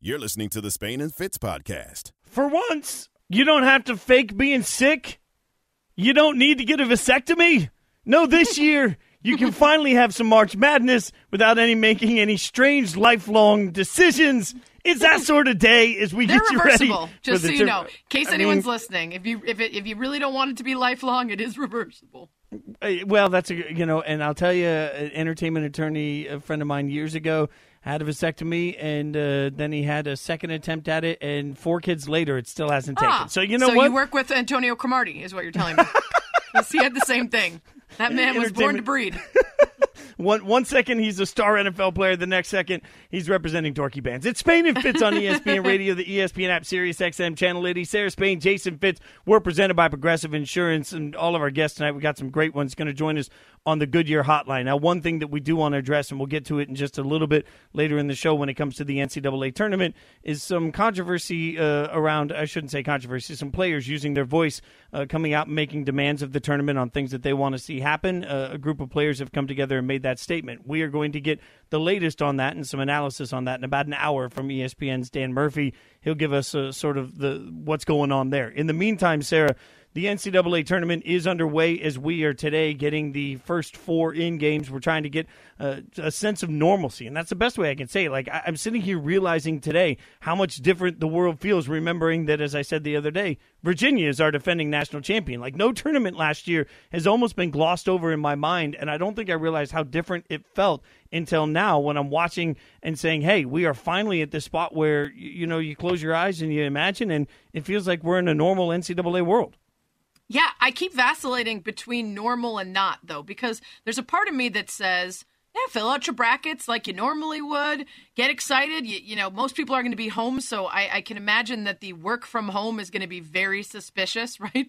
You're listening to the Spain and Fitz podcast. For once, you don't have to fake being sick. You don't need to get a vasectomy. No, this year you can finally have some March Madness without any making any strange lifelong decisions. It's that sort of day as we They're get you ready. reversible, for just the so you tur- know. In case I anyone's mean, listening, if you if it, if you really don't want it to be lifelong, it is reversible. Uh, Well, that's a you know, and I'll tell you, an entertainment attorney, a friend of mine years ago, had a vasectomy, and uh, then he had a second attempt at it, and four kids later, it still hasn't taken. Ah, So you know so what? you work with Antonio Cromartie, is what you're telling me. he had the same thing. That man was born to breed. One one second he's a star NFL player, the next second he's representing dorky bands. It's Spain and Fitz on ESPN Radio, the ESPN app, Sirius XM Channel 80. Sarah Spain, Jason Fitz. We're presented by Progressive Insurance, and all of our guests tonight. We got some great ones going to join us on the Goodyear Hotline. Now, one thing that we do want to address, and we'll get to it in just a little bit later in the show when it comes to the NCAA tournament, is some controversy uh, around. I shouldn't say controversy. Some players using their voice, uh, coming out and making demands of the tournament on things that they want to see happen. Uh, a group of players have come together and made that statement. We are going to get the latest on that and some analysis on that in about an hour from ESPN's Dan Murphy. He'll give us a, sort of the what's going on there. In the meantime, Sarah. The NCAA tournament is underway as we are today getting the first four in games. We're trying to get uh, a sense of normalcy, and that's the best way I can say it. Like, I- I'm sitting here realizing today how much different the world feels, remembering that, as I said the other day, Virginia is our defending national champion. Like, no tournament last year has almost been glossed over in my mind, and I don't think I realized how different it felt until now when I'm watching and saying, hey, we are finally at this spot where, you know, you close your eyes and you imagine, and it feels like we're in a normal NCAA world. Yeah, I keep vacillating between normal and not, though, because there's a part of me that says, yeah, fill out your brackets like you normally would. Get excited. You, you know, most people are going to be home, so I, I can imagine that the work from home is going to be very suspicious, right?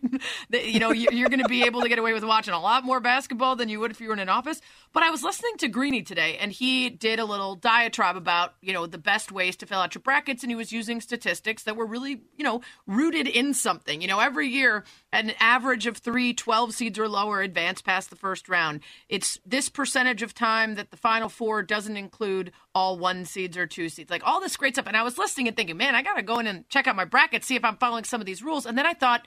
that, you know, you- you're going to be able to get away with watching a lot more basketball than you would if you were in an office. But I was listening to Greeny today, and he did a little diatribe about, you know, the best ways to fill out your brackets, and he was using statistics that were really, you know, rooted in something. You know, every year, an average of three 12 seeds or lower advance past the first round. It's this percentage of time that the final four doesn't include all one seeds or two seeds. Like all this great stuff. And I was listening and thinking, man, I got to go in and check out my bracket, see if I'm following some of these rules. And then I thought,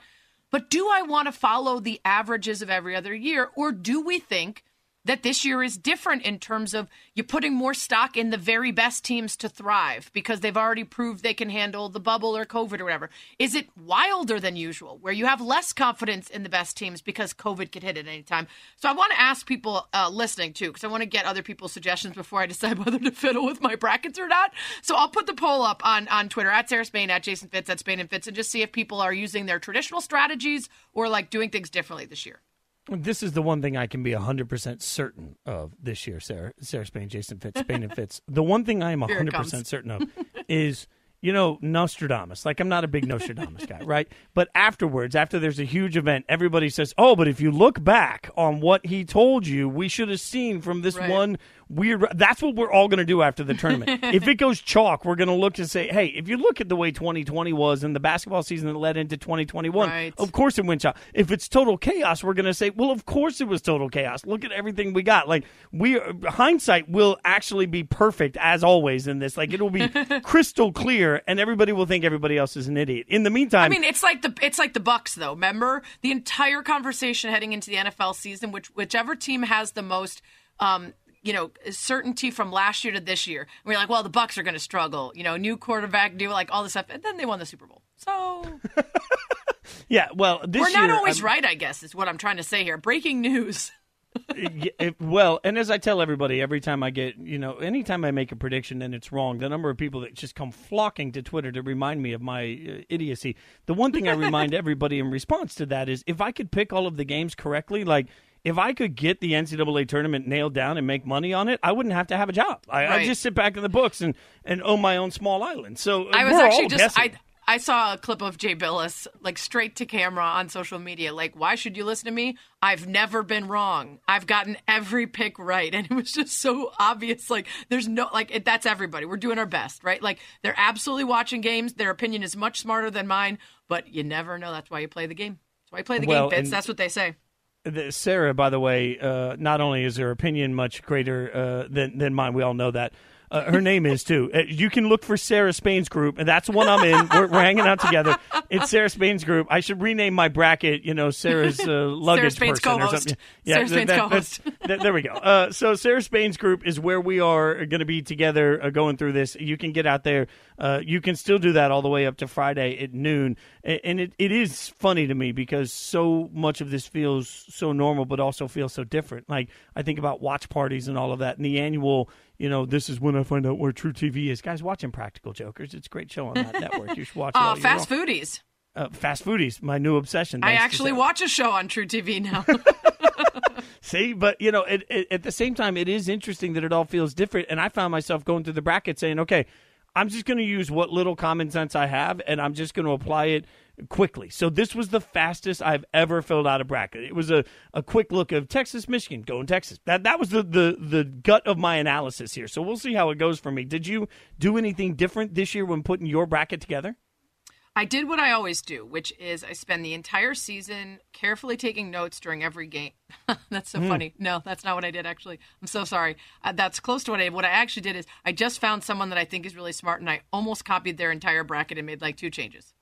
but do I want to follow the averages of every other year? Or do we think that this year is different in terms of you're putting more stock in the very best teams to thrive because they've already proved they can handle the bubble or COVID or whatever? Is it wilder than usual where you have less confidence in the best teams because COVID could hit at any time? So I want to ask people uh, listening too because I want to get other people's suggestions before I decide whether to fiddle with my brackets or not. So I'll put the poll up on, on Twitter at Sarah Spain, at Jason Fitz, at Spain and Fitz, and just see if people are using their traditional strategies or like doing things differently this year. This is the one thing I can be 100% certain of this year, Sarah. Sarah Spain, Jason Fitz, Spain and Fitz. The one thing I am Here 100% certain of is, you know, Nostradamus. Like, I'm not a big Nostradamus guy, right? But afterwards, after there's a huge event, everybody says, oh, but if you look back on what he told you, we should have seen from this Right. one weird. That's what we're all going to do after the tournament. if it goes chalk, we're going to look and say, hey, if you look at the way 2020 was and the basketball season that led into 2021, Right. of course it went chalk. If it's total chaos, we're going to say, well, of course it was total chaos. Look at everything we got. Like we hindsight will actually be perfect as always in this. Like it'll be crystal clear, and everybody will think everybody else is an idiot. In the meantime, I mean, it's like the it's like the Bucs though. Remember the entire conversation heading into the NFL season, which whichever team has the most. Um, you know, certainty from last year to this year. And we're like, well, the Bucs are going to struggle. You know, new quarterback, new like all this stuff, and then they won the Super Bowl. So yeah. Well, this we're not year, always I'm- right, I guess, is what I'm trying to say here. Breaking news. Yeah, it- well, and as I tell everybody every time I get, you know, anytime I make a prediction and it's wrong, the number of people that just come flocking to Twitter to remind me of my uh, idiocy. The one thing I remind everybody in response to that is if I could pick all of the games correctly, like if I could get the NCAA tournament nailed down and make money on it, I wouldn't have to have a job. I, I Right. just sit back in the books and, and own my own small island. So I was uh, actually just guessing. I I saw a clip of Jay Bilas like straight to camera on social media. Like, why should you listen to me? I've never been wrong. I've gotten every pick right, and it was just so obvious. Like, there's no like it, that's everybody. We're doing our best, right? Like, they're absolutely watching games. Their opinion is much smarter than mine, but you never know. That's why you play the game. That's why you play the Well, game, Fitz. That's what they say. Sarah, by the way, uh, not only is her opinion much greater uh, than than mine, we all know that, Uh, her name is too. Uh, you can look for Sarah Spain's group, and that's the one I'm in. We're, we're hanging out together. It's Sarah Spain's group. I should rename my bracket. You know, Sarah's uh, luggage Spain's person or co-host. something. Sarah Spain's that- co-host. that- there we go. Uh, so Sarah Spain's group is where we are going to be together uh, going through this. You can get out there. Uh, you can still do that all the way up to Friday at noon. A- And it, it is funny to me because so much of this feels so normal, but also feels so different. Like I think about watch parties and all of that, and the annual. You know, this is when I find out where truTV is. Guys, watching Practical Jokers. It's a great show on that network. You should watch it. Uh, fast foodies. Uh, fast foodies, my new obsession. I actually watch a show on truTV now. See, but you know, it, it, at the same time, it is interesting that it all feels different. And I found myself going through the bracket saying, okay, I'm just going to use what little common sense I have, and I'm just going to apply it quickly. So this was the fastest I've ever filled out a bracket. It was a, a quick look of Texas, Michigan, going Texas. That that was the, the the gut of my analysis here. So we'll see how it goes for me. Did you do anything different this year when putting your bracket together? I did what I always do, which is I spend the entire season carefully taking notes during every game. that's so funny. No, that's not what I did actually. I'm so sorry. Uh, that's close to what I did. What I actually did is I just found someone that I think is really smart, and I almost copied their entire bracket and made like two changes.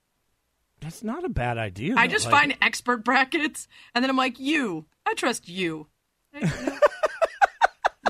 That's not a bad idea. I though. just Like- find expert brackets, and then I'm like, you. I trust you.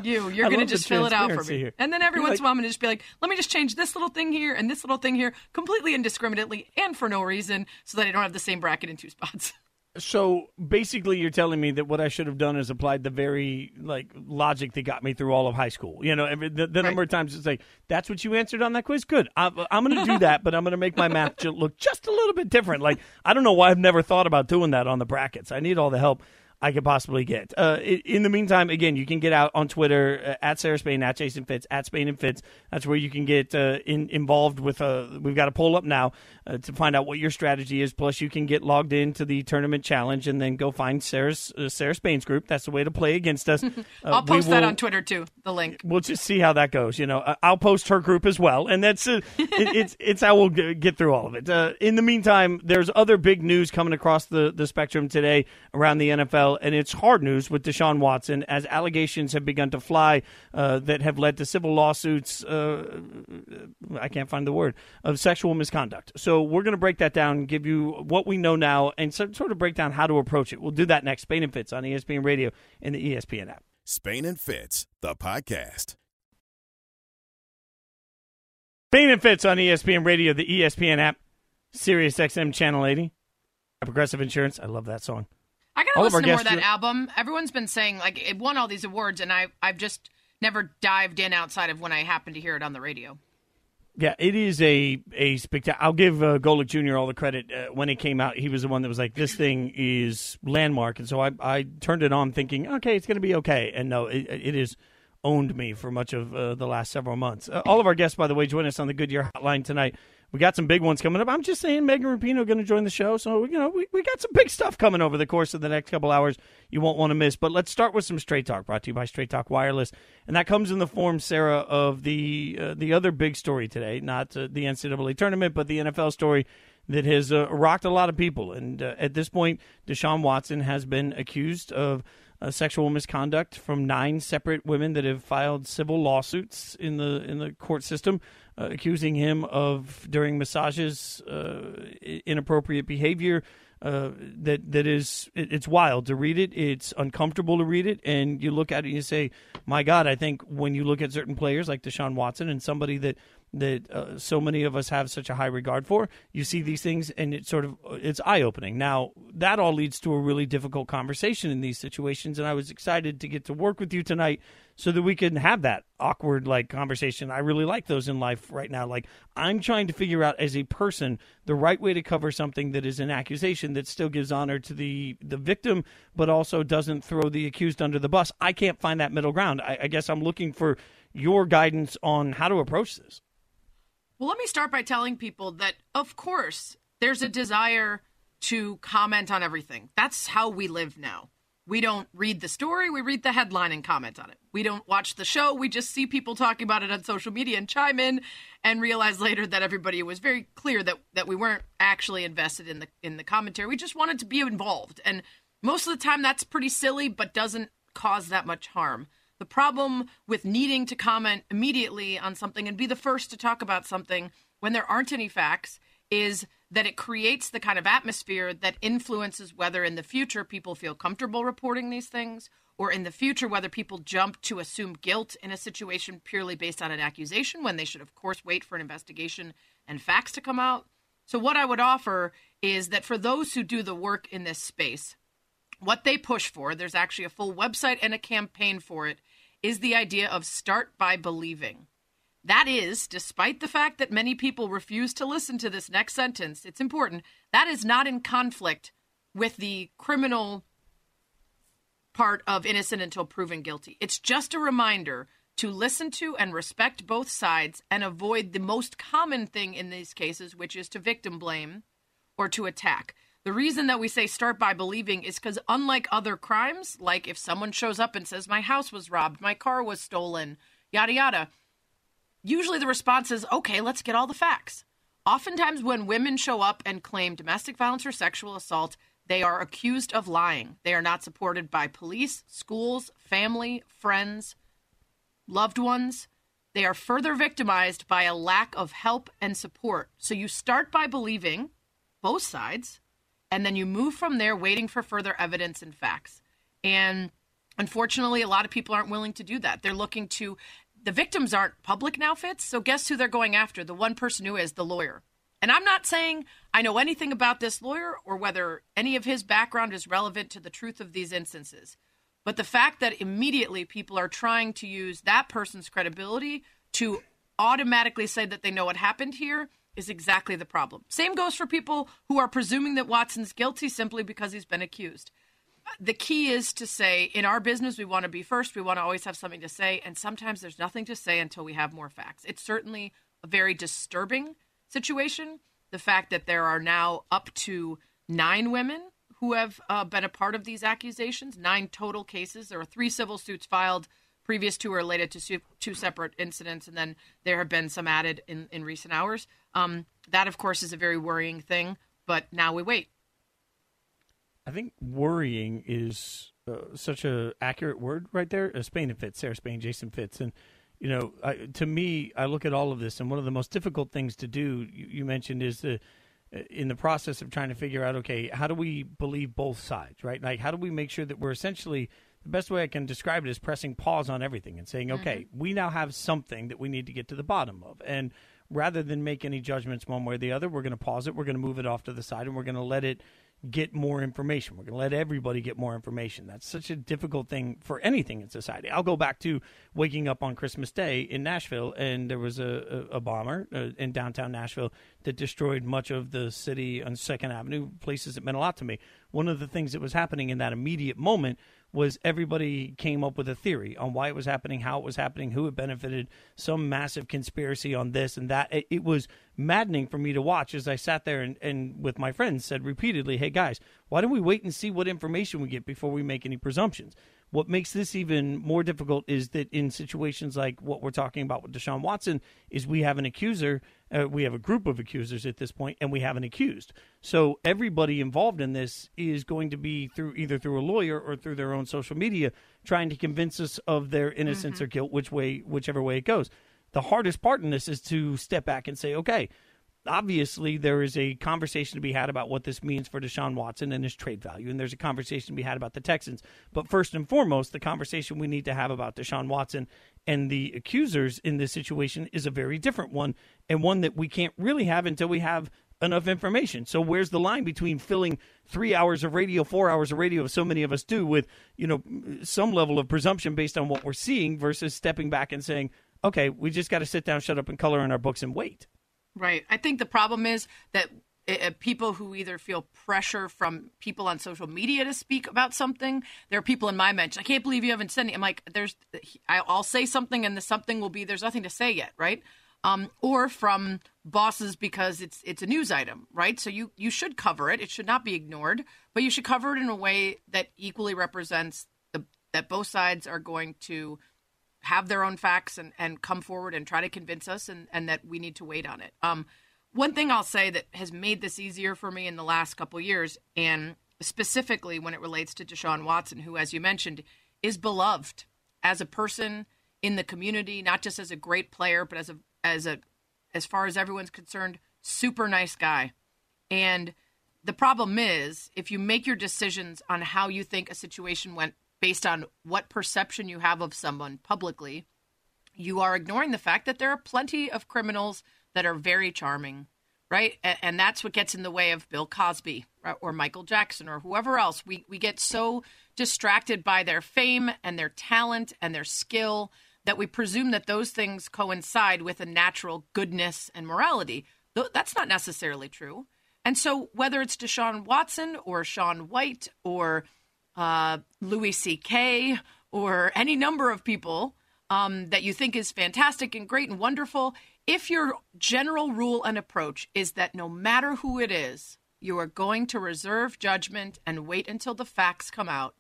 you. You're going to just fill it out for me. here. And then every You're once in like- a while, I'm going to just be like, let me just change this little thing here and this little thing here, completely indiscriminately and for no reason, so that I don't have the same bracket in two spots. So basically, you're telling me that what I should have done is applied the very like logic that got me through all of high school. You know, every, the, the number of times it's like that's what you answered on that quiz. Good, I'm, I'm going to do that, but I'm going to make my math look just a little bit different. Like I don't know why I've never thought about doing that on the brackets. I need all the help. I could possibly get. Uh, in the meantime, again, you can get out on Twitter uh, at Sarah Spain, at Jason Fitz, at Spain and Fitz. That's where you can get uh, in, involved with. Uh, we've got a poll up now uh, to find out what your strategy is. Plus, you can get logged into the tournament challenge and then go find Sarah's uh, Sarah Spain's group. That's the way to play against us. I'll post that on Twitter too, the link. We'll just see how that goes. You know, I'll post her group as well, and that's uh, it, it's it's how we'll g- get through all of it. Uh, in the meantime, there's other big news coming across the the spectrum today around the NFL, and it's hard news with Deshaun Watson as allegations have begun to fly uh, that have led to civil lawsuits. Uh, I can't find the word of sexual misconduct. So we're going to break that down, and give you what we know now, and so, sort of break down how to approach it. We'll do that next. Spain and Fitz on ESPN Radio and the ESPN app. Spain and Fitz, the podcast. Spain and Fitz on ESPN Radio, the ESPN app, Sirius XM Channel 80. Progressive Insurance. I love that song. I gotta All listen to more of that are- album. Everyone's been saying like it won all these awards, and I I've just never dived in outside of when I happened to hear it on the radio. Yeah, it is a a spectacular. I'll give uh, Golic Jr. all the credit. Uh, when it came out, he was the one that was like, "This thing is landmark," and so I I turned it on thinking, "Okay, it's going to be okay." And no, it, it has owned me for much of uh, the last several months. Uh, all of our guests, by the way, join us on the Goodyear Hotline tonight. We got some big ones coming up. I'm just saying, Megan Rapinoe going to join the show, so you know we, we got some big stuff coming over the course of the next couple hours. You won't want to miss. But let's start with some Straight Talk, brought to you by Straight Talk Wireless, and that comes in the form, Sarah, of the uh, the other big story today, not uh, the NCAA tournament, but the NFL story that has uh, rocked a lot of people. And uh, at this point, Deshaun Watson has been accused of uh, sexual misconduct from nine separate women that have filed civil lawsuits in the in the court system, uh, accusing him of during massages uh, inappropriate behavior. Uh, that that is it, it's wild to read it. It's uncomfortable to read it, and you look at it and you say, "My God!" I think when you look at certain players like Deshaun Watson and somebody that that uh, so many of us have such a high regard for, you see these things and it sort of it's eye opening. Now that all leads to a really difficult conversation in these situations, and I was excited to get to work with you tonight so that we can have that awkward like conversation. I really like those in life right now. Like I'm trying to figure out as a person the right way to cover something that is an accusation that still gives honor to the the victim, but also doesn't throw the accused under the bus. I can't find that middle ground. I, I guess I'm looking for your guidance on how to approach this. Well, let me start by telling people that, of course, there's a desire to comment on everything. That's how we live now. We don't read the story, we read the headline and comment on it. We don't watch the show, we just see people talking about it on social media and chime in and realize later that everybody was very clear that, that we weren't actually invested in the in the commentary. We just wanted to be involved. And most of the time that's pretty silly but doesn't cause that much harm. The problem with needing to comment immediately on something and be the first to talk about something when there aren't any facts is that it creates the kind of atmosphere that influences whether in the future people feel comfortable reporting these things or in the future whether people jump to assume guilt in a situation purely based on an accusation when they should of course wait for an investigation and facts to come out. So what I would offer is that for those who do the work in this space, what they push for, there's actually a full website and a campaign for it, is the idea of start by believing. That is, despite the fact that many people refuse to listen to this next sentence, it's important, that is not in conflict with the criminal part of innocent until proven guilty. It's just a reminder to listen to and respect both sides and avoid the most common thing in these cases, which is to victim blame or to attack. The reason that we say start by believing is because, unlike other crimes, like if someone shows up and says, My house was robbed, my car was stolen, yada, yada, usually the response is, Okay, let's get all the facts. Oftentimes, when women show up and claim domestic violence or sexual assault, they are accused of lying. They are not supported by police, schools, family, friends, loved ones. They are further victimized by a lack of help and support. So you start by believing both sides and then you move from there waiting for further evidence and facts. And unfortunately, a lot of people aren't willing to do that. They're looking to, the victims aren't public now, Fitz. So guess who they're going after? The one person who is the lawyer. And I'm not saying I know anything about this lawyer or whether any of his background is relevant to the truth of these instances. But the fact that immediately people are trying to use that person's credibility to automatically say that they know what happened here is exactly the problem. Same goes for people who are presuming that Watson's guilty simply because he's been accused. The key is to say, in our business, we want to be first. We want to always have something to say. And sometimes there's nothing to say until we have more facts. It's certainly a very disturbing situation. The fact that there are now up to nine women who have uh, been a part of these accusations, nine total cases. There are three civil suits filed previous two are related to two separate incidents, and then there have been some added in, in recent hours. Um, that, of course, is a very worrying thing, but now we wait. I think worrying is uh, such a accurate word right there. Uh, Spain and Fitz, Sarah Spain, Jason Fitz, and you know, I, to me, I look at all of this, and one of the most difficult things to do, you, you mentioned, is the uh, in the process of trying to figure out, okay, how do we believe both sides, right? Like, how do we make sure that we're essentially the best way I can describe it is pressing pause on everything and saying, okay, mm-hmm. we now have something that we need to get to the bottom of. And rather than make any judgments one way or the other, we're going to pause it, we're going to move it off to the side, and we're going to let it get more information. We're going to let everybody get more information. That's such a difficult thing for anything in society. I'll go back to waking up on Christmas Day in Nashville, and there was a, a, a bomber uh, in downtown Nashville that destroyed much of the city on Second Avenue, places that meant a lot to me. One of the things that was happening in that immediate moment was everybody came up with a theory on why it was happening, how it was happening, who it benefited, some massive conspiracy on this and that. It, it, was maddening for me to watch as I sat there and, and with my friends said repeatedly, hey guys, why don't we wait and see what information we get before we make any presumptions? What makes this even more difficult is that in situations like what we're talking about with Deshaun Watson, is we have an accuser, uh, we have a group of accusers at this point, and we have an accused. So everybody involved in this is going to be through either through a lawyer or through their own social media trying to convince us of their innocence mm-hmm. or guilt, which way, whichever way it goes. The hardest part in this is to step back and say, okay, obviously there is a conversation to be had about what this means for Deshaun Watson and his trade value, and there's a conversation to be had about the Texans. But first and foremost, the conversation we need to have about Deshaun Watson and the accusers in this situation is a very different one, and one that we can't really have until we have enough information. So where's the line between filling three hours of radio, four hours of radio, as so many of us do, with you know some level of presumption based on what we're seeing, versus stepping back and saying, okay, we just got to sit down, shut up, and color in our books and wait. Right. I think the problem is that uh, people who either feel pressure from people on social media to speak about something. There are people in my mention. I can't believe you haven't said anything. I'm like, there's, I'll say something, and the something will be there's nothing to say yet, right? Um, or from bosses because it's it's a news item, right? So you you should cover it. It should not be ignored, but you should cover it in a way that equally represents the that both sides are going to have their own facts and, and come forward and try to convince us and, and that we need to wait on it. Um, one thing I'll say that has made this easier for me in the last couple years, and specifically when it relates to Deshaun Watson, who, as you mentioned, is beloved. as a person in the community, not just as a great player, but as a as a as far as everyone's concerned, super nice guy. And the problem is, if you make your decisions on how you think a situation went based on what perception you have of someone publicly, you are ignoring the fact that there are plenty of criminals that are very charming, right? And, that's what gets in the way of Bill Cosby or Michael Jackson or whoever else. We we get so distracted by their fame and their talent and their skill that we presume that those things coincide with a natural goodness and morality. That's not necessarily true. And so, whether it's Deshaun Watson or Shaun White or uh, Louis C.K. or any number of people um, that you think is fantastic and great and wonderful, if your general rule and approach is that no matter who it is, you are going to reserve judgment and wait until the facts come out,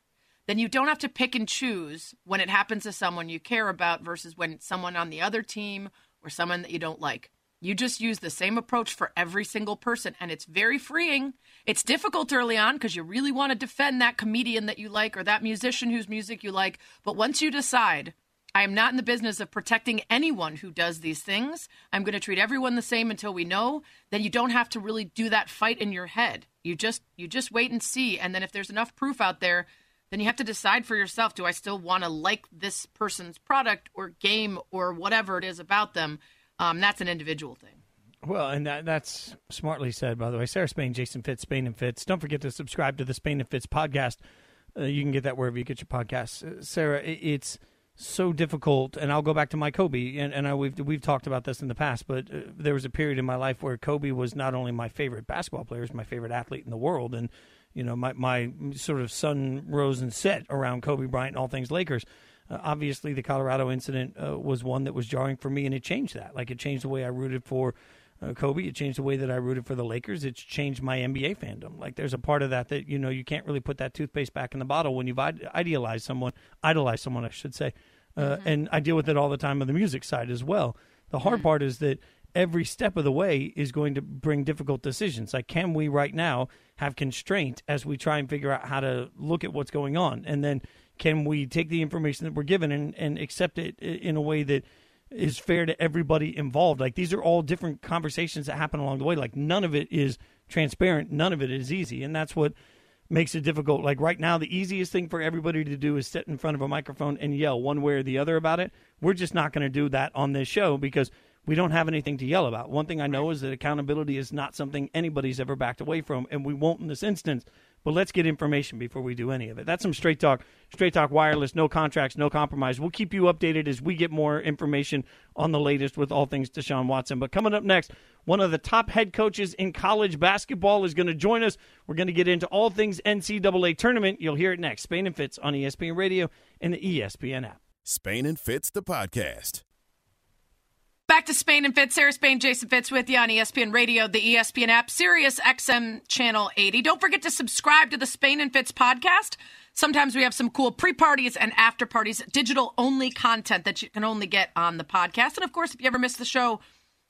then you don't have to pick and choose when it happens to someone you care about versus when it's someone on the other team or someone that you don't like. You just use the same approach for every single person, and it's very freeing. It's difficult early on because you really want to defend that comedian that you like or that musician whose music you like. But once you decide, I am not in the business of protecting anyone who does these things, I'm going to treat everyone the same until we know, then you don't have to really do that fight in your head. You just you just wait and see, and then if there's enough proof out there then you have to decide for yourself do I still want to like this person's product or game or whatever it is about them? Um, that's an individual thing. Well, and that, that's smartly said, by the way. Sarah Spain, Jason Fitz, Spain and Fitz. Don't forget to subscribe to the Spain and Fitz podcast. Uh, you can get that wherever you get your podcasts. Uh, Sarah, it, it's so difficult, and I'll go back to my Kobe, and, and I, we've we've talked about this in the past, but uh, there was a period in my life where Kobe was not only my favorite basketball player, was my favorite athlete in the world, and you know, my, my sort of sun rose and set around Kobe Bryant and all things Lakers. Uh, obviously, the Colorado incident uh, was one that was jarring for me, and it changed that. Like, it changed the way I rooted for uh, Kobe. It changed the way that I rooted for the Lakers. It's changed my NBA fandom. Like, there's a part of that that, you know, you can't really put that toothpaste back in the bottle when you've idealized someone, idolized someone, I should say. Uh, mm-hmm. And I deal with it all the time on the music side as well. The hard mm-hmm. part is that every step of the way is going to bring difficult decisions. Like, can we right now have constraint as we try and figure out how to look at what's going on? And then can we take the information that we're given and, and accept it in a way that is fair to everybody involved? Like, these are all different conversations that happen along the way. Like, none of it is transparent, none of it is easy. And that's what makes it difficult. Like right now, the easiest thing for everybody to do is sit in front of a microphone and yell one way or the other about it. We're just not going to do that on this show because we don't have anything to yell about. One thing I know is that accountability is not something anybody's ever backed away from, and we won't in this instance. But let's get information before we do any of it. That's some straight talk, straight talk wireless, no contracts, no compromise. We'll keep you updated as we get more information on the latest with all things Deshaun Watson. But coming up next, one of the top head coaches in college basketball is going to join us. We're going to get into all things NCAA tournament. You'll hear it next. Spain and Fitz on ESPN Radio and the ESPN app. Spain and Fitz, the podcast. Back to Spain and Fitz. Sarah Spain, Jason Fitz with you on ESPN Radio, the ESPN app, Sirius XM Channel 80. Don't forget to subscribe to the Spain and Fitz podcast. Sometimes we have some cool pre parties and after parties, digital only content that you can only get on the podcast. And of course, if you ever miss the show,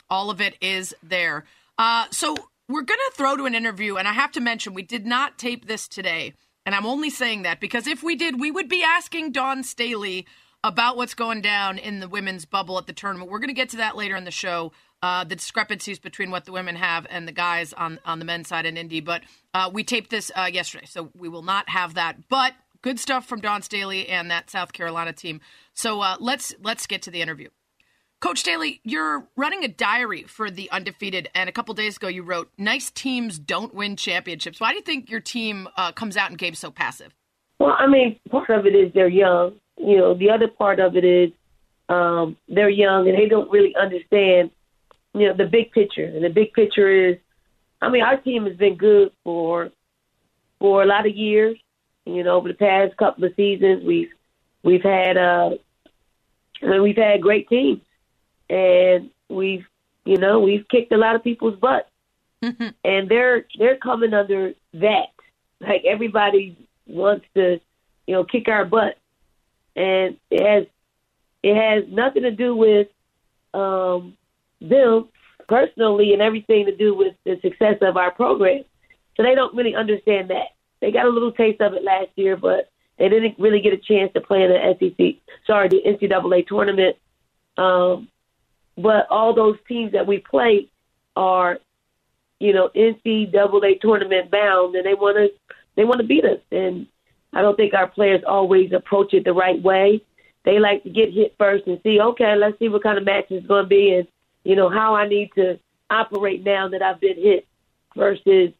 all of it is there. Uh, so we're going to throw to an interview, and I have to mention, we did not tape this today. And I'm only saying that because if we did, we would be asking Dawn Staley about what's going down in the women's bubble at the tournament. We're going to get to that later in the show. Uh, the discrepancies between what the women have and the guys on on the men's side in Indy, but uh, we taped this uh, yesterday, so we will not have that. But good stuff from Dawn Staley and that South Carolina team. So uh, let's let's get to the interview. Coach Staley, you're running a diary for the undefeated, and a couple days ago you wrote, "Nice teams don't win championships." Why do you think your team uh, comes out in games so passive? Well, I mean, part of it is they're young you know, the other part of it is um, they're young and they don't really understand, you know, the big picture. And the big picture is, I mean, our team has been good for for a lot of years. You know, over the past couple of seasons, we've we've had uh, I mean, we've had great teams, and we've you know we've kicked a lot of people's butt, and they're they're coming under that. Like everybody wants to, you know, kick our butt, and it has it has nothing to do with um, them personally and everything to do with the success of our program. So they don't really understand that. They got a little taste of it last year, but They didn't really get a chance to play in the SEC, sorry, the NCAA tournament. Um, but all those teams that we play are, you know, NCAA tournament bound, and they want to they want to beat us. And I don't think our players always approach it the right way. They like to get hit first and see, okay, let's see what kind of match it's going to be, and you know how I need to operate now that I've been hit, versus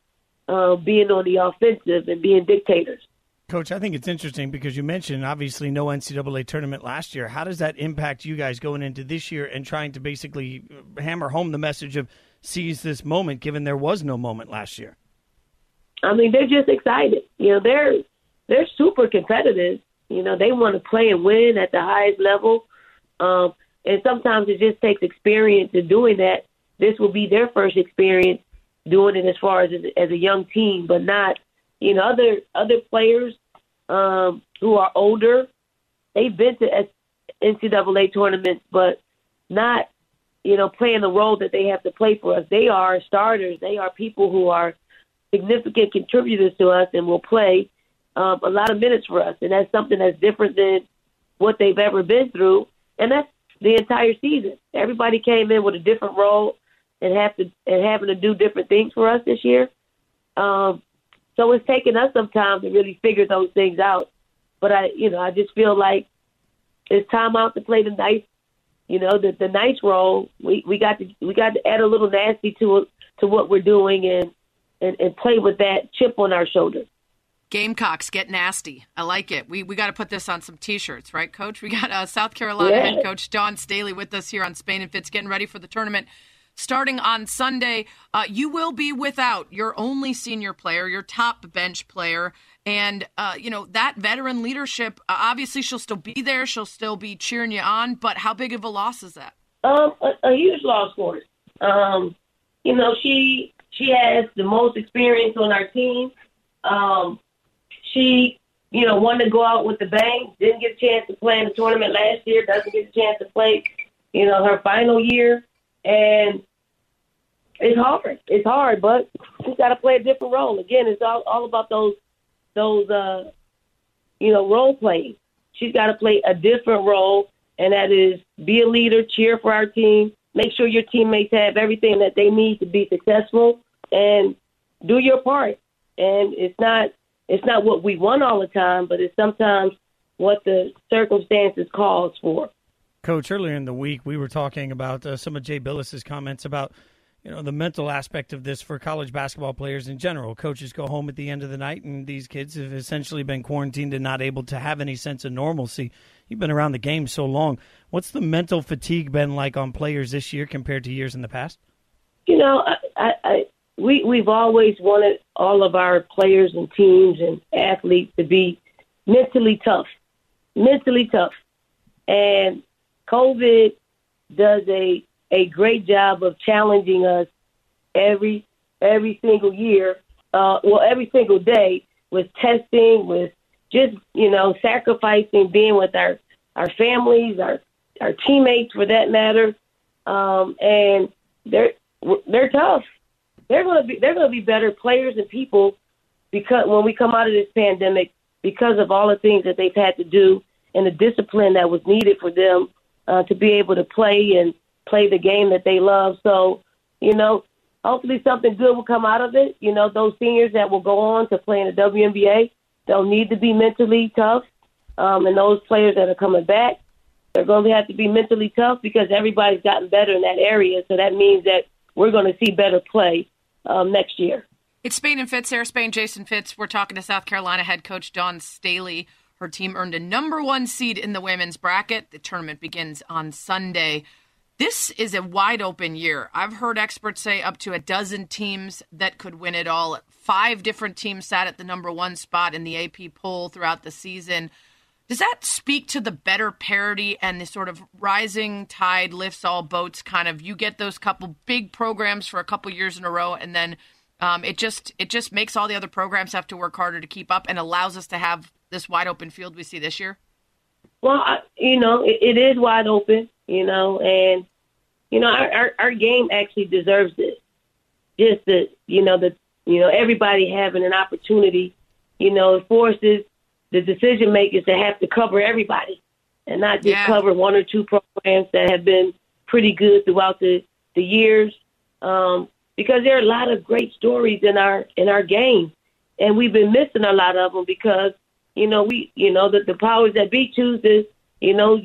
uh, being on the offensive and being dictators. Coach, I think it's interesting because you mentioned obviously no NCAA tournament last year. How does that impact you guys going into this year and trying to basically hammer home the message of seize this moment, given there was no moment last year? I mean, they're just excited. You know, they're they're super competitive. You know, they want to play and win at the highest level. Um, and sometimes it just takes experience in doing that. This will be their first experience doing it as far as as a young team, but not you know other other players um, who are older. They've been to NCAA tournaments, but not you know playing the role that they have to play for us. They are starters. They are people who are significant contributors to us and will play um, a lot of minutes for us. And that's something that's different than what they've ever been through. And that's the entire season. Everybody came in with a different role and have to and having to do different things for us this year. Um, so it's taken us some time to really figure those things out. But I, you know, I just feel like it's time out to play the nice, you know, the the nice role. We we got to we got to add a little nasty to to what we're doing and and, and play with that chip on our shoulder. Gamecocks get nasty. I like it. We we got to put this on some T-shirts, right, Coach? We got uh, South Carolina yeah. head coach Dawn Staley with us here on Spain and Fitz, getting ready for the tournament starting on Sunday. Uh, you will be without your only senior player, your top bench player. And, uh, you know, that veteran leadership, uh, obviously she'll still be there. She'll still be cheering you on. But how big of a loss is that? Um, a, a huge loss for us. Um, you know, she she has the most experience on our team. Um, she, you know, wanted to go out with the bang. Didn't get a chance to play in the tournament last year. Doesn't get a chance to play, you know, her final year and it's hard. It's hard, but she's got to play a different role. Again, it's all all about those those uh you know role plays. She's got to play a different role, and that is be a leader, cheer for our team, make sure your teammates have everything that they need to be successful, and do your part. And it's not it's not what we want all the time, but it's sometimes what the circumstances calls for. Coach, earlier in the week, we were talking about uh, some of Jay Bilas's comments about you know the mental aspect of this for college basketball players in general. Coaches go home at the end of the night, and these kids have essentially been quarantined and not able to have any sense of normalcy. You've been around the game so long. What's the mental fatigue been like on players this year compared to years in the past? You know, I, I we we've always wanted all of our players and teams and athletes to be mentally tough, mentally tough, and COVID does a a great job of challenging us every every single year, uh, well, every single day with testing, with just you know sacrificing being with our our families, our our teammates for that matter, um, and they're they're tough. They're gonna be they're gonna be better players and people because when we come out of this pandemic because of all the things that they've had to do and the discipline that was needed for them uh, to be able to play and play the game that they love. So, you know, hopefully something good will come out of it. You know, those seniors that will go on to play in the WNBA, they'll need to be mentally tough. Um, and those players that are coming back, they're going to have to be mentally tough because everybody's gotten better in that area. So that means that we're going to see better play um, next year. It's Spain and Fitz, Sarah Spain, Jason Fitz. We're talking to South Carolina head coach Dawn Staley. Her team earned a number one seed in the women's bracket. The tournament begins on Sunday. This is a wide open year. I've heard experts say up to a dozen teams that could win it all. Five different teams sat at the number one spot in the AP poll throughout the season. Does that speak to the better parity and the sort of rising tide lifts all boats kind of? You get those couple big programs for a couple years in a row, and then um, it just it just makes all the other programs have to work harder to keep up, and allows us to have this wide open field we see this year? Well, I, you know, it, it is wide open, you know, and you know, our, our our game actually deserves this. Just the, you know, the, you know, everybody having an opportunity, you know, it forces the decision makers that have to cover everybody and not just Yeah. cover one or two programs that have been pretty good throughout the the years. Um, because there are a lot of great stories in our in our game, and we've been missing a lot of them because you know we you know the the powers that be choose to you know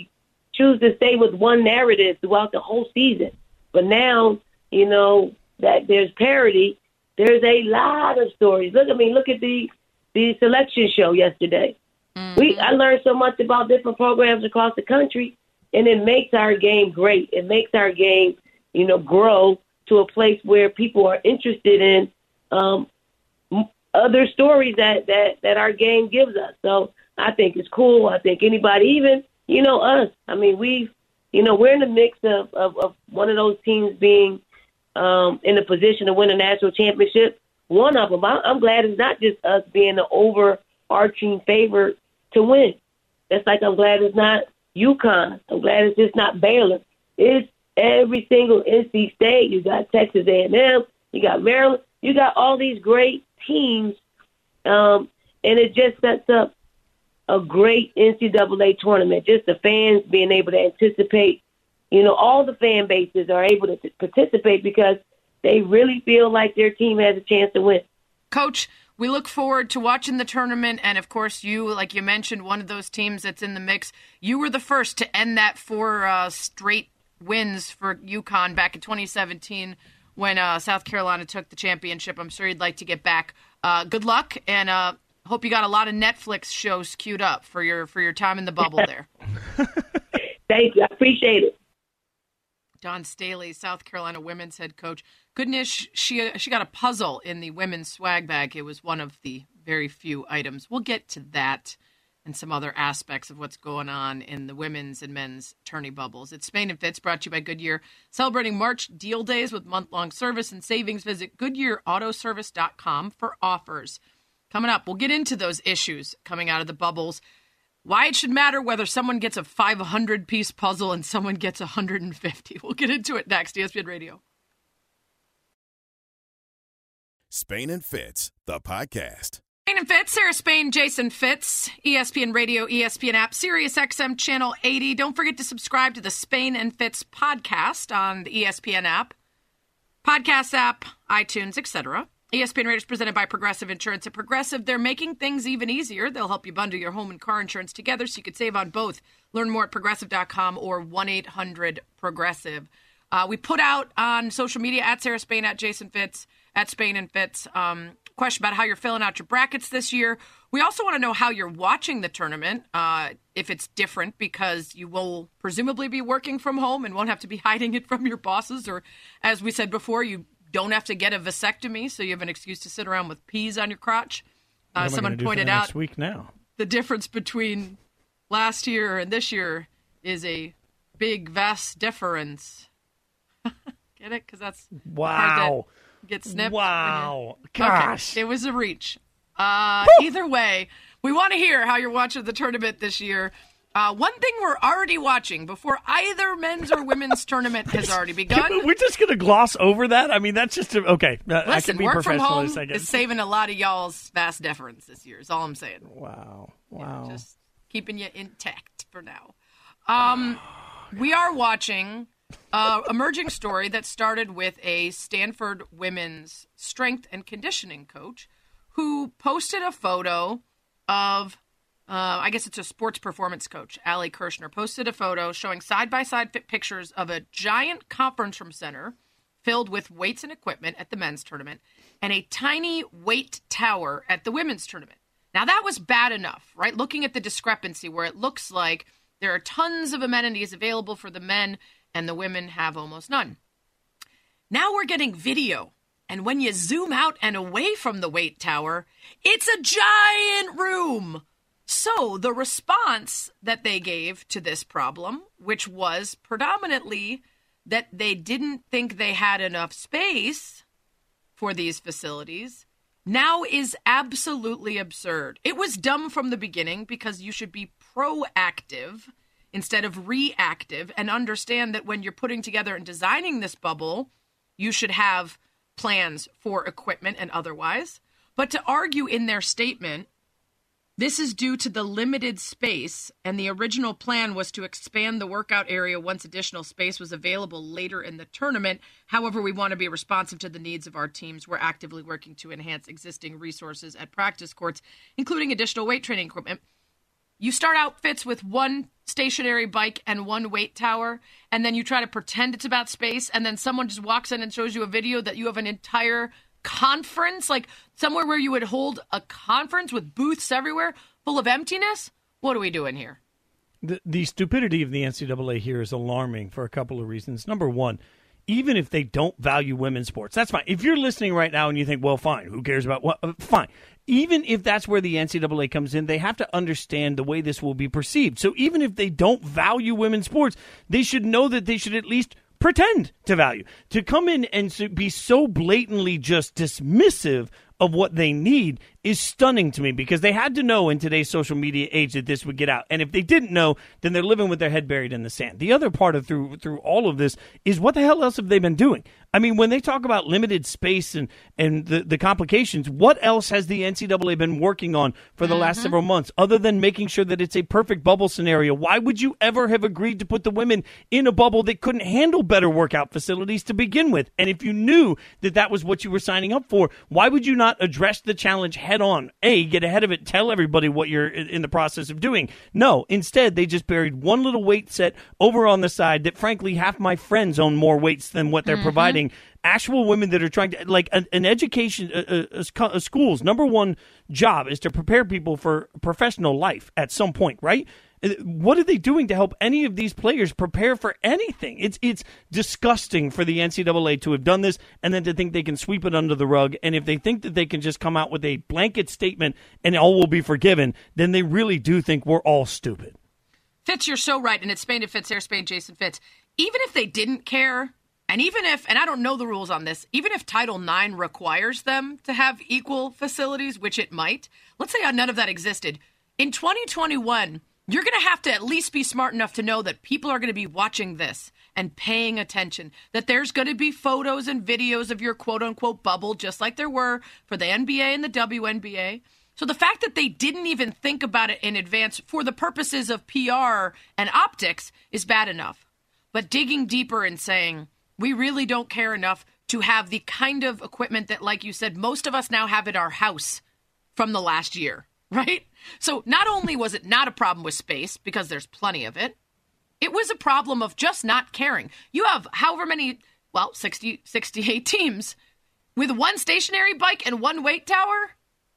choose to stay with one narrative throughout the whole season. But now you know that there's parity. There's a lot of stories. Look, at me. look at the the selection show yesterday. We I learned so much about different programs across the country, and it makes our game great. It makes our game, you know, grow to a place where people are interested in um, other stories that that that our game gives us. So I think it's cool. I think anybody, even you know us. I mean, we've you know we're in the mix of of, of one of those teams being um, in a position to win a national championship. One of them. I, I'm glad it's not just us being the overarching favorite to win. That's like I'm glad it's not UConn. I'm glad it's just not Baylor. It's every single NC State. You got Texas A&M. You got Maryland. You got all these great teams, um, and it just sets up a great NCAA tournament. Just the fans being able to anticipate. You know, all the fan bases are able to participate because they really feel like their team has a chance to win. Coach, we look forward to watching the tournament. And of course, you, like you mentioned, one of those teams that's in the mix. You were the first to end that four uh, straight wins for UConn back in 2017 when uh, South Carolina took the championship. I'm sure you'd like to get back. Uh, good luck, and uh, hope you got a lot of Netflix shows queued up for your for your time in the bubble there. Thank you. I appreciate it. Dawn Staley, South Carolina women's head coach. Goodness, she she got a puzzle in the women's swag bag. It was one of the very few items. We'll get to that and some other aspects of what's going on in the women's and men's tourney bubbles. It's Spain and Fitz brought to you by Goodyear, celebrating March deal days with month-long service and savings. Visit GoodyearAutoservice.com for offers. Coming up, we'll get into those issues coming out of the bubbles why it should matter whether someone gets a 500 piece puzzle and someone gets 150. We'll get into it next. ESPN Radio. Spain and Fitz, the podcast. Spain and Fitz, Sarah Spain, Jason Fitz, ESPN Radio, ESPN app, Sirius XM Channel 80. Don't forget to subscribe to the Spain and Fitz podcast on the ESPN app, podcast app, iTunes, etc. ESPN is presented by Progressive Insurance. At Progressive, they're making things even easier. They'll help you bundle your home and car insurance together so you could save on both. Learn more at progressive.com or 1 800 Progressive. Uh, we put out on social media at Sarah Spain, at Jason Fitz, at Spain and Fitz, um, question about how you're filling out your brackets this year. We also want to know how you're watching the tournament, uh, if it's different because you will presumably be working from home and won't have to be hiding it from your bosses, or as we said before, you don't have to get a vasectomy, so you have an excuse to sit around with peas on your crotch. Uh, someone gonna do for pointed out week now. the difference between last year and this year is a big, vast difference. Get it? Because that's Wow. get snipped. Wow. Okay, Gosh. it was a reach. Uh, either way, we want to hear how you're watching the tournament this year. Uh, one thing we're already watching before either men's or women's tournament has already begun. We're just going to gloss over that. I mean, that's just a, okay. uh, I can be work from professional home a is saving a lot of y'all's vast deference this year. Is all I'm saying. wow. Wow. just keeping you intact for now. Um, we are watching a emerging story that started with a Stanford women's strength and conditioning coach who posted a photo of. Uh, I guess it's a sports performance coach, Ali Kershner, posted a photo showing side by side pictures of a giant conference room center filled with weights and equipment at the men's tournament and a tiny weight tower at the women's tournament. Now, that was bad enough, right? Looking at the discrepancy where it looks like there are tons of amenities available for the men and the women have almost none. Now we're getting video. And when you zoom out and away from the weight tower, it's a giant room. So the response that they gave to this problem, which was predominantly that they didn't think they had enough space for these facilities, now is absolutely absurd. It was dumb from the beginning because you should be proactive instead of reactive and understand that when you're putting together and designing this bubble, you should have plans for equipment and otherwise. But to argue in their statement This is due to the limited space, and the original plan was to expand the workout area once additional space was available later in the tournament. However, we want to be responsive to the needs of our teams. We're actively working to enhance existing resources at practice courts, including additional weight training equipment. You start outfits with one stationary bike and one weight tower, and then you try to pretend it's about space, and then someone just walks in and shows you a video that you have an entire conference, like somewhere where you would hold a conference with booths everywhere full of emptiness? What are we doing here? The, the stupidity of the NCAA here is alarming for a couple of reasons. Number one, even if they don't value women's sports, that's fine. If you're listening right now and you think, well, fine, who cares about what? Uh, fine. Even if that's where the NCAA comes in, they have to understand the way this will be perceived. So even if they don't value women's sports, they should know that they should at least pretend to value. To come in and be so blatantly just dismissive of what they need is stunning to me because they had to know in today's social media age that this would get out. And if they didn't know, then they're living with their head buried in the sand. The other part of through through all of this is what the hell else have they been doing? I mean, when they talk about limited space and and the, the complications, what else has the NCAA been working on for the mm-hmm. last several months other than making sure that it's a perfect bubble scenario? Why would you ever have agreed to put the women in a bubble that couldn't handle better workout facilities to begin with? And if you knew that that was what you were signing up for, why would you not address the challenge head on? A, get ahead of it, tell everybody what you're in the process of doing. No, instead, they just buried one little weight set over on the side that, frankly, half my friends own more weights than what they're mm-hmm. providing. Actual women that are trying to, like, an, an education, a, a, a school's number one job is to prepare people for professional life at some point, right? What are they doing to help any of these players prepare for anything? It's it's disgusting for the NCAA to have done this and then to think they can sweep it under the rug. And if they think that they can just come out with a blanket statement and all will be forgiven, then they really do think we're all stupid. Fitz, you're so right, and it's Spain and Fitz, Sarah Spain, Jason Fitz. Even if they didn't care, and even if, and I don't know the rules on this, even if Title IX requires them to have equal facilities, which it might, let's say none of that existed. In 2021, you're going to have to at least be smart enough to know that people are going to be watching this and paying attention. That there's going to be photos and videos of your quote unquote bubble, just like there were for the NBA and the WNBA. So the fact that they didn't even think about it in advance for the purposes of PR and optics is bad enough. But digging deeper and saying, we really don't care enough to have the kind of equipment that, like you said, most of us now have at our house from the last year right? So not only was it not a problem with space, because there's plenty of it, it was a problem of just not caring. You have however many, well, 60, 68 teams with one stationary bike and one weight tower?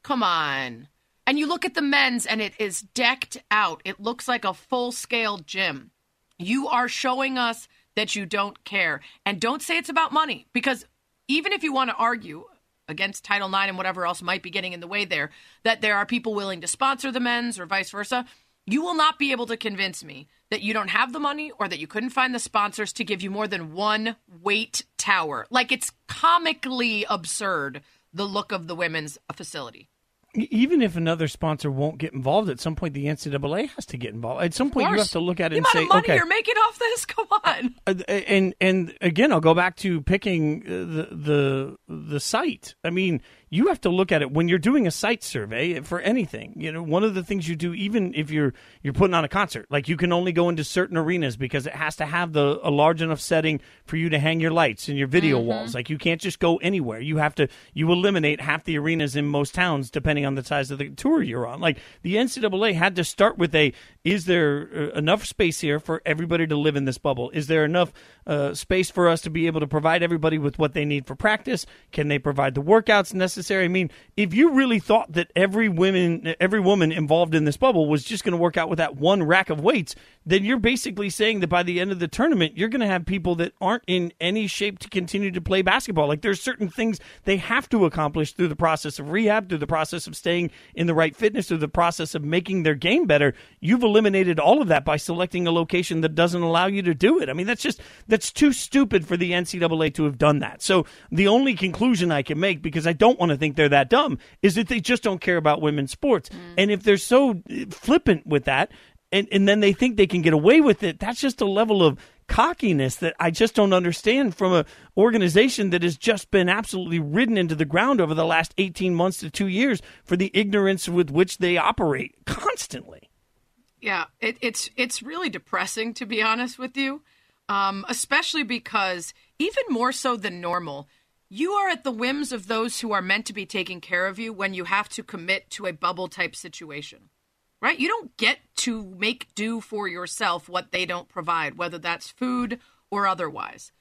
Come on. And you look at the men's and it is decked out. It looks like a full scale gym. You are showing us that you don't care. And don't say it's about money because even if you want to argue against Title IX and whatever else might be getting in the way there, that there are people willing to sponsor the men's or vice versa. You will not be able to convince me that you don't have the money or that you couldn't find the sponsors to give you more than one weight tower. Like it's comically absurd the look of the women's facility even if another sponsor won't get involved, at some point the NCAA has to get involved. At some point, you have to look at it the and say, money "Okay, you're making off this. Come on." Uh, and and again, I'll go back to picking uh, the the the site. I mean, you have to look at it when you're doing a site survey for anything. You know, one of the things you do, even if you're you're putting on a concert, like you can only go into certain arenas because it has to have the a large enough setting for you to hang your lights and your video mm-hmm. walls. Like you can't just go anywhere. You have to you eliminate half the arenas in most towns depending on the size of the tour you're on. Like the NCAA had to start with a: Is there uh, enough space here for everybody to live in this bubble? Is there enough uh, space for us to be able to provide everybody with what they need for practice? Can they provide the workouts necessary? I mean, if you really thought that every women, every woman involved in this bubble was just going to work out with that one rack of weights, then you're basically saying that by the end of the tournament, you're going to have people that aren't in any shape to continue to play basketball. Like there's certain things they have to accomplish through the process of rehab, through the process of staying in the right fitness, through the process of making their game better. You've eliminated all of that by selecting a location that doesn't allow you to do it. I mean, that's just that's too stupid for the NCAA to have done that. So the only conclusion I can make, because I don't want to think they're that dumb, is that they just don't care about women's sports. Mm. And if they're so flippant with that, and, and then they think they can get away with it, that's just a level of cockiness that I just don't understand from a organization that has just been absolutely ridden into the ground over the last 18 months to 2 years for the ignorance with which they operate constantly. Yeah, it, it's it's really depressing to be honest with you, um, especially because even more so than normal, you are at the whims of those who are meant to be taking care of you when you have to commit to a bubble type situation right? You don't get to make do for yourself what they don't provide, whether that's food or otherwise.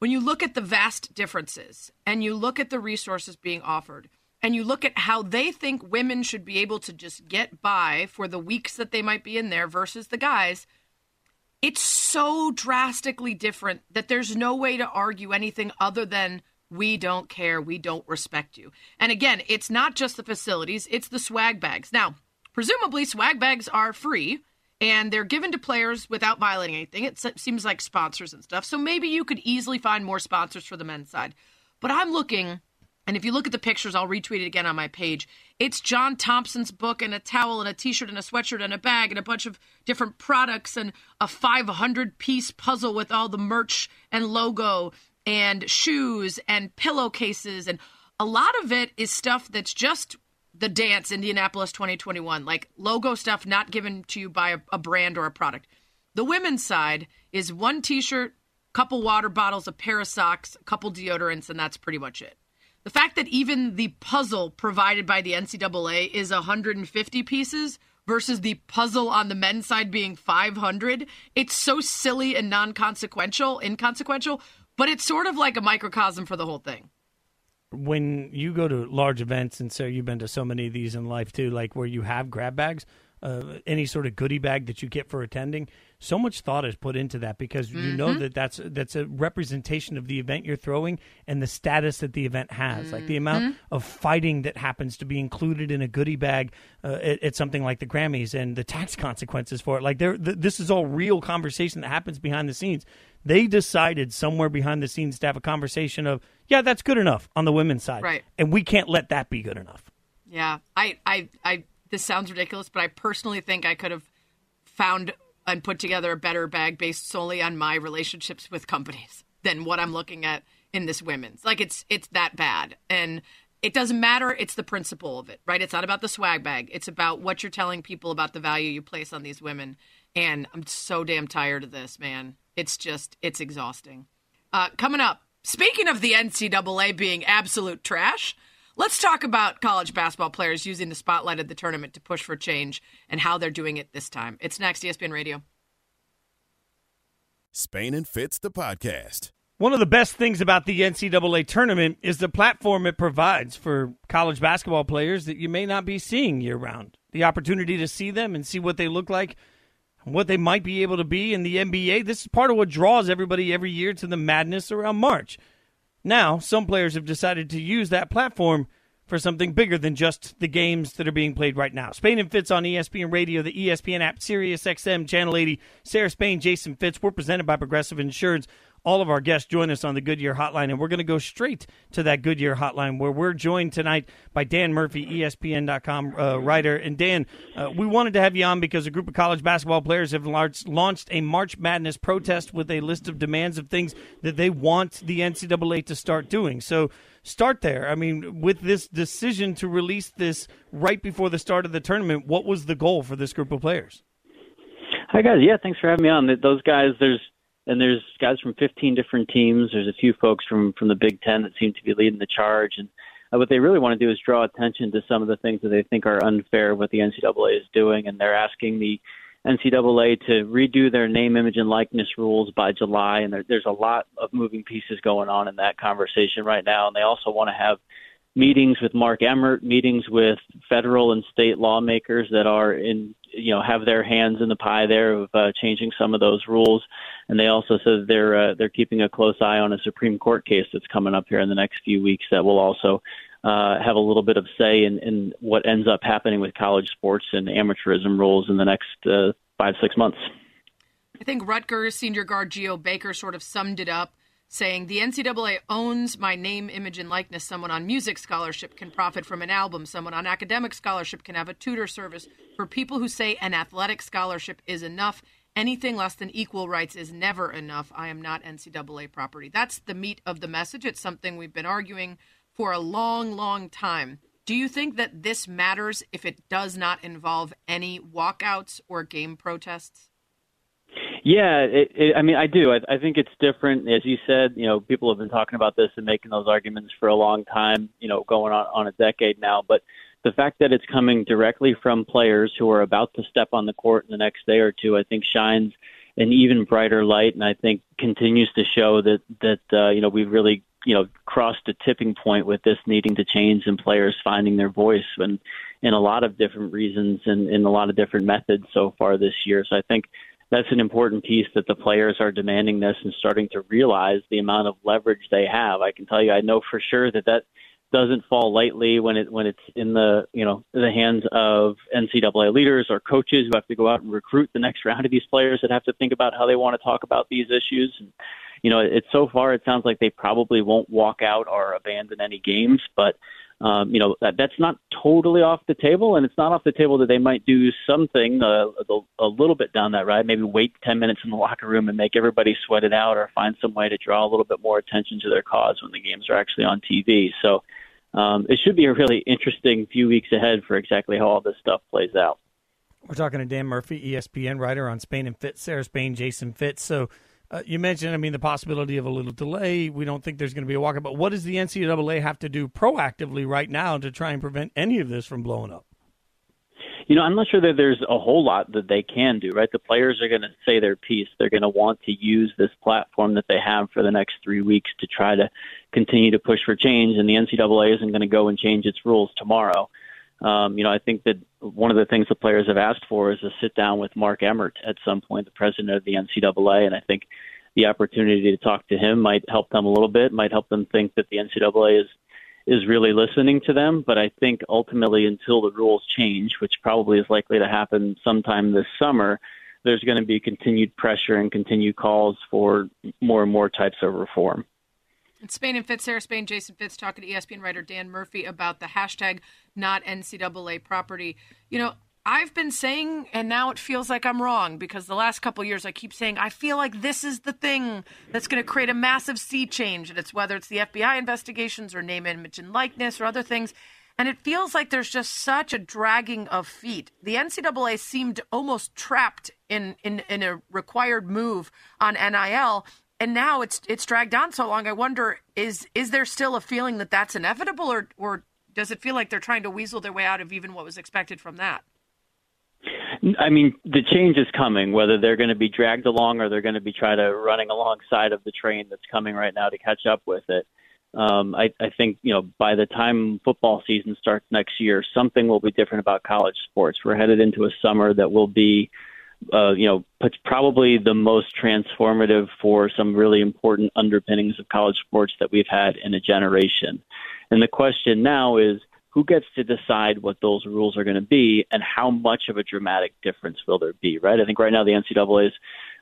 When you look at the vast differences and you look at the resources being offered and you look at how they think women should be able to just get by for the weeks that they might be in there versus the guys, it's so drastically different that there's no way to argue anything other than we don't care, we don't respect you. And again, it's not just the facilities, it's the swag bags. Now, Presumably, swag bags are free and they're given to players without violating anything. It seems like sponsors and stuff. So maybe you could easily find more sponsors for the men's side. But I'm looking, and if you look at the pictures, I'll retweet it again on my page. It's John Thompson's book and a towel and a t shirt and a sweatshirt and a bag and a bunch of different products and a 500 piece puzzle with all the merch and logo and shoes and pillowcases. And a lot of it is stuff that's just the dance Indianapolis 2021, like logo stuff not given to you by a, a brand or a product. The women's side is one t-shirt, couple water bottles, a pair of socks, a couple deodorants, and that's pretty much it. The fact that even the puzzle provided by the NCAA is 150 pieces versus the puzzle on the men's side being 500, it's so silly and non-consequential, inconsequential, but it's sort of like a microcosm for the whole thing. When you go to large events, and so you've been to so many of these in life too, like where you have grab bags, uh, any sort of goodie bag that you get for attending, so much thought is put into that because mm-hmm. you know mm-hmm. that that's that's a representation of the event you're throwing and the status that the event has, mm-hmm. like the amount mm-hmm. of fighting that happens to be included in a goodie bag uh, at, at, something like the Grammys and the tax consequences for it. Like there, th- this is all real conversation that happens behind the scenes. They decided somewhere behind the scenes to have a conversation of, yeah, that's good enough on the women's side, right? And we can't let that be good enough. Yeah, I, I, I. This sounds ridiculous, but I personally think I could have found and put together a better bag based solely on my relationships with companies than what I'm looking at in this women's. Like it's it's that bad. And it doesn't matter, it's the principle of it, right? It's not about the swag bag. It's about what you're telling people about the value you place on these women. And I'm so damn tired of this, man. It's just, it's exhausting. Uh, coming up, speaking of the NCAA being absolute trash, let's talk about college basketball players using the spotlight of the tournament to push for change and how they're doing it this time. It's next, ESPN Radio. Spain and Fitz, the podcast. One of the best things about the NCAA tournament is the platform it provides for college basketball players that you may not be seeing year round. The opportunity to see them and see what they look like and what they might be able to be in the NBA. This is part of what draws everybody every year to the madness around March. Now, some players have decided to use that platform for something bigger than just the games that are being played right now. Spain and Fitz on ESPN Radio, the ESPN app, Sirius XM, Channel 80. Sarah Spain, Jason Fitz. We're presented by Progressive Insurance all of our guests join us on the Goodyear Hotline, and we're going to go straight to that Goodyear Hotline where we're joined tonight by Dan Murphy, ESPN.com uh, writer. And Dan, uh, we wanted to have you on because a group of college basketball players have launched a March Madness protest with a list of demands of things that they want the NCAA to start doing. So start there. I mean, with this decision to release this right before the start of the tournament, what was the goal for this group of players? Hi guys, yeah, thanks for having me on. Those guys, there's and there's guys from 15 different teams. There's a few folks from from the Big Ten that seem to be leading the charge, and uh, what they really want to do is draw attention to some of the things that they think are unfair what the NCAA is doing, and they're asking the NCAA to redo their name, image, and likeness rules by July. And there, there's a lot of moving pieces going on in that conversation right now, and they also want to have meetings with Mark Emmert, meetings with federal and state lawmakers that are in you know have their hands in the pie there of uh, changing some of those rules, and they also said they're uh, they're keeping a close eye on a Supreme Court case that's coming up here in the next few weeks that will also uh, have a little bit of say in, in what ends up happening with college sports and amateurism rules in the next uh, five six months. I think Rutgers senior guard Geo Baker sort of summed it up saying the NCAA owns my name, image, and likeness. Someone on music scholarship can profit from an album. Someone on academic scholarship can have a tutor service. For people who say an athletic scholarship is enough, Anything less than equal rights is never enough. I am not NCAA property. That's the meat of the message. It's something we've been arguing for a long, long time. Do you think that this matters if it does not involve any walkouts or game protests? Yeah, it, it, I mean, I do. I, I think it's different. As you said, you know, people have been talking about this and making those arguments for a long time, you know, going on, on a decade now. But the fact that it's coming directly from players who are about to step on the court in the next day or two, I think shines an even brighter light, and I think continues to show that that uh, you know we've really you know crossed a tipping point with this needing to change and players finding their voice and in a lot of different reasons and in a lot of different methods so far this year. So I think that's an important piece that the players are demanding this and starting to realize the amount of leverage they have. I can tell you, I know for sure that that doesn't fall lightly when it when it's in the you know the hands of NCAA leaders or coaches who have to go out and recruit the next round of these players that have to think about how they want to talk about these issues. And, you know, it's so far it sounds like they probably won't walk out or abandon any games, but um, you know that that's not totally off the table, and it's not off the table that they might do something uh, a, a little bit down that ride. Maybe wait ten minutes in the locker room and make everybody sweat it out, or find some way to draw a little bit more attention to their cause when the games are actually on TV. So um, it should be a really interesting few weeks ahead for exactly how all this stuff plays out. We're talking to Dan Murphy, ESPN writer on Spain and Fitz, Sarah Spain, Jason Fitz. So uh, you mentioned, I mean, the possibility of a little delay. We don't think there's going to be a walkout, but what does the NCAA have to do proactively right now to try and prevent any of this from blowing up? You know, I'm not sure that there's a whole lot that they can do, right? The players are going to say their piece. They're going to want to use this platform that they have for the next three weeks to try to continue to push for change, and the NCAA isn't going to go and change its rules tomorrow. Um, you know, I think that one of the things the players have asked for is a sit down with Mark Emmert at some point, the president of the NCAA, and I think the opportunity to talk to him might help them a little bit, might help them think that the NCAA is is really listening to them. But I think ultimately, until the rules change, which probably is likely to happen sometime this summer, there's going to be continued pressure and continued calls for more and more types of reform. It's Spain and Fitz, Sarah Spain, Jason Fitz talking to ESPN writer Dan Murphy about the hashtag not NCAA property. You know, I've been saying, and now it feels like I'm wrong because the last couple years I keep saying I feel like this is the thing that's going to create a massive sea change, and it's whether it's the FBI investigations or name, image, and likeness or other things. And it feels like there's just such a dragging of feet. The NCAA seemed almost trapped in, in, in a required move on NIL and now it's it's dragged on so long. I wonder is is there still a feeling that that's inevitable, or or does it feel like they're trying to weasel their way out of even what was expected from that? I mean, the change is coming. Whether they're going to be dragged along or they're going to be trying to running alongside of the train that's coming right now to catch up with it. Um, I, I think you know by the time football season starts next year, something will be different about college sports. We're headed into a summer that will be uh, you know, probably the most transformative for some really important underpinnings of college sports that we've had in a generation. And the question now is who gets to decide what those rules are going to be and how much of a dramatic difference will there be, right? I think right now the NCAA is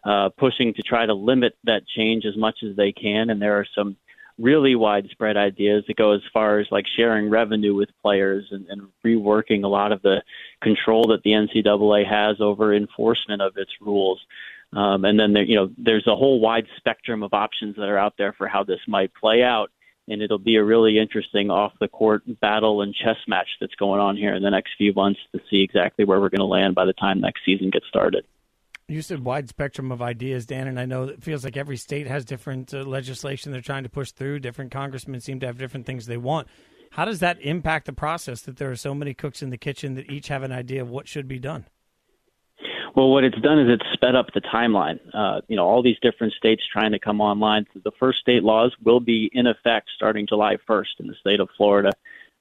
uh, pushing to try to limit that change as much as they can, and there are some really widespread ideas that go as far as like sharing revenue with players and, and reworking a lot of the control that the NCAA has over enforcement of its rules. Um, and then there, you know, there's a whole wide spectrum of options that are out there for how this might play out. And it'll be a really interesting off the court battle and chess match that's going on here in the next few months to see exactly where we're going to land by the time next season gets started. You said wide spectrum of ideas, Dan, and I know it feels like every state has different uh, legislation they're trying to push through. Different congressmen seem to have different things they want. How does that impact the process that there are so many cooks in the kitchen that each have an idea of what should be done? Well, what it's done is it's sped up the timeline. Uh, you know, all these different states trying to come online. The first state laws will be in effect starting July 1st in the state of Florida.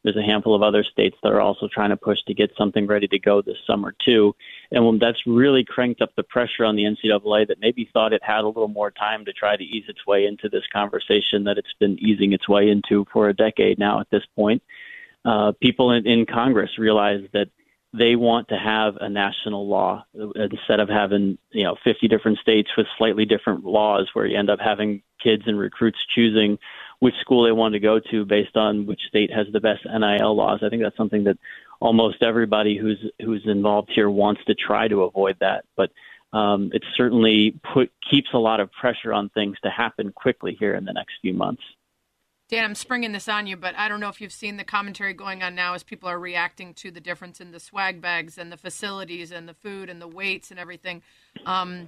There's a handful of other states that are also trying to push to get something ready to go this summer too, and that's really cranked up the pressure on the NCAA that maybe thought it had a little more time to try to ease its way into this conversation that it's been easing its way into for a decade now. At this point, uh, people in, in Congress realize that they want to have a national law instead of having you know 50 different states with slightly different laws where you end up having kids and recruits choosing which school they want to go to based on which state has the best NIL laws. I think that's something that almost everybody who's who's involved here wants to try to avoid that. But um, it certainly put keeps a lot of pressure on things to happen quickly here in the next few months. Dan, I'm springing this on you, but I don't know if you've seen the commentary going on now as people are reacting to the difference in the swag bags and the facilities and the food and the weights and everything. Um,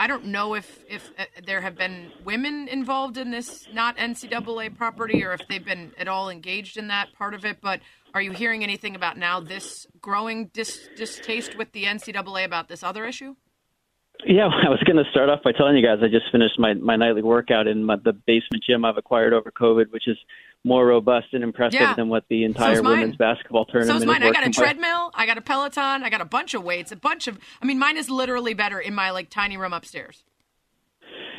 I don't know if if uh, there have been women involved in this not NCAA property or if they've been at all engaged in that part of it. But are you hearing anything about now this growing dis- distaste with the NCAA about this other issue? Yeah, I was going to start off by telling you guys I just finished my, my nightly workout in my, the basement gym I've acquired over COVID, which is more robust and impressive Yeah. than what the entire mine. women's basketball tournament So is mine. I got a treadmill, I got a Peloton, I got a bunch of weights, a bunch of. I mean, mine is literally better in my like tiny room upstairs.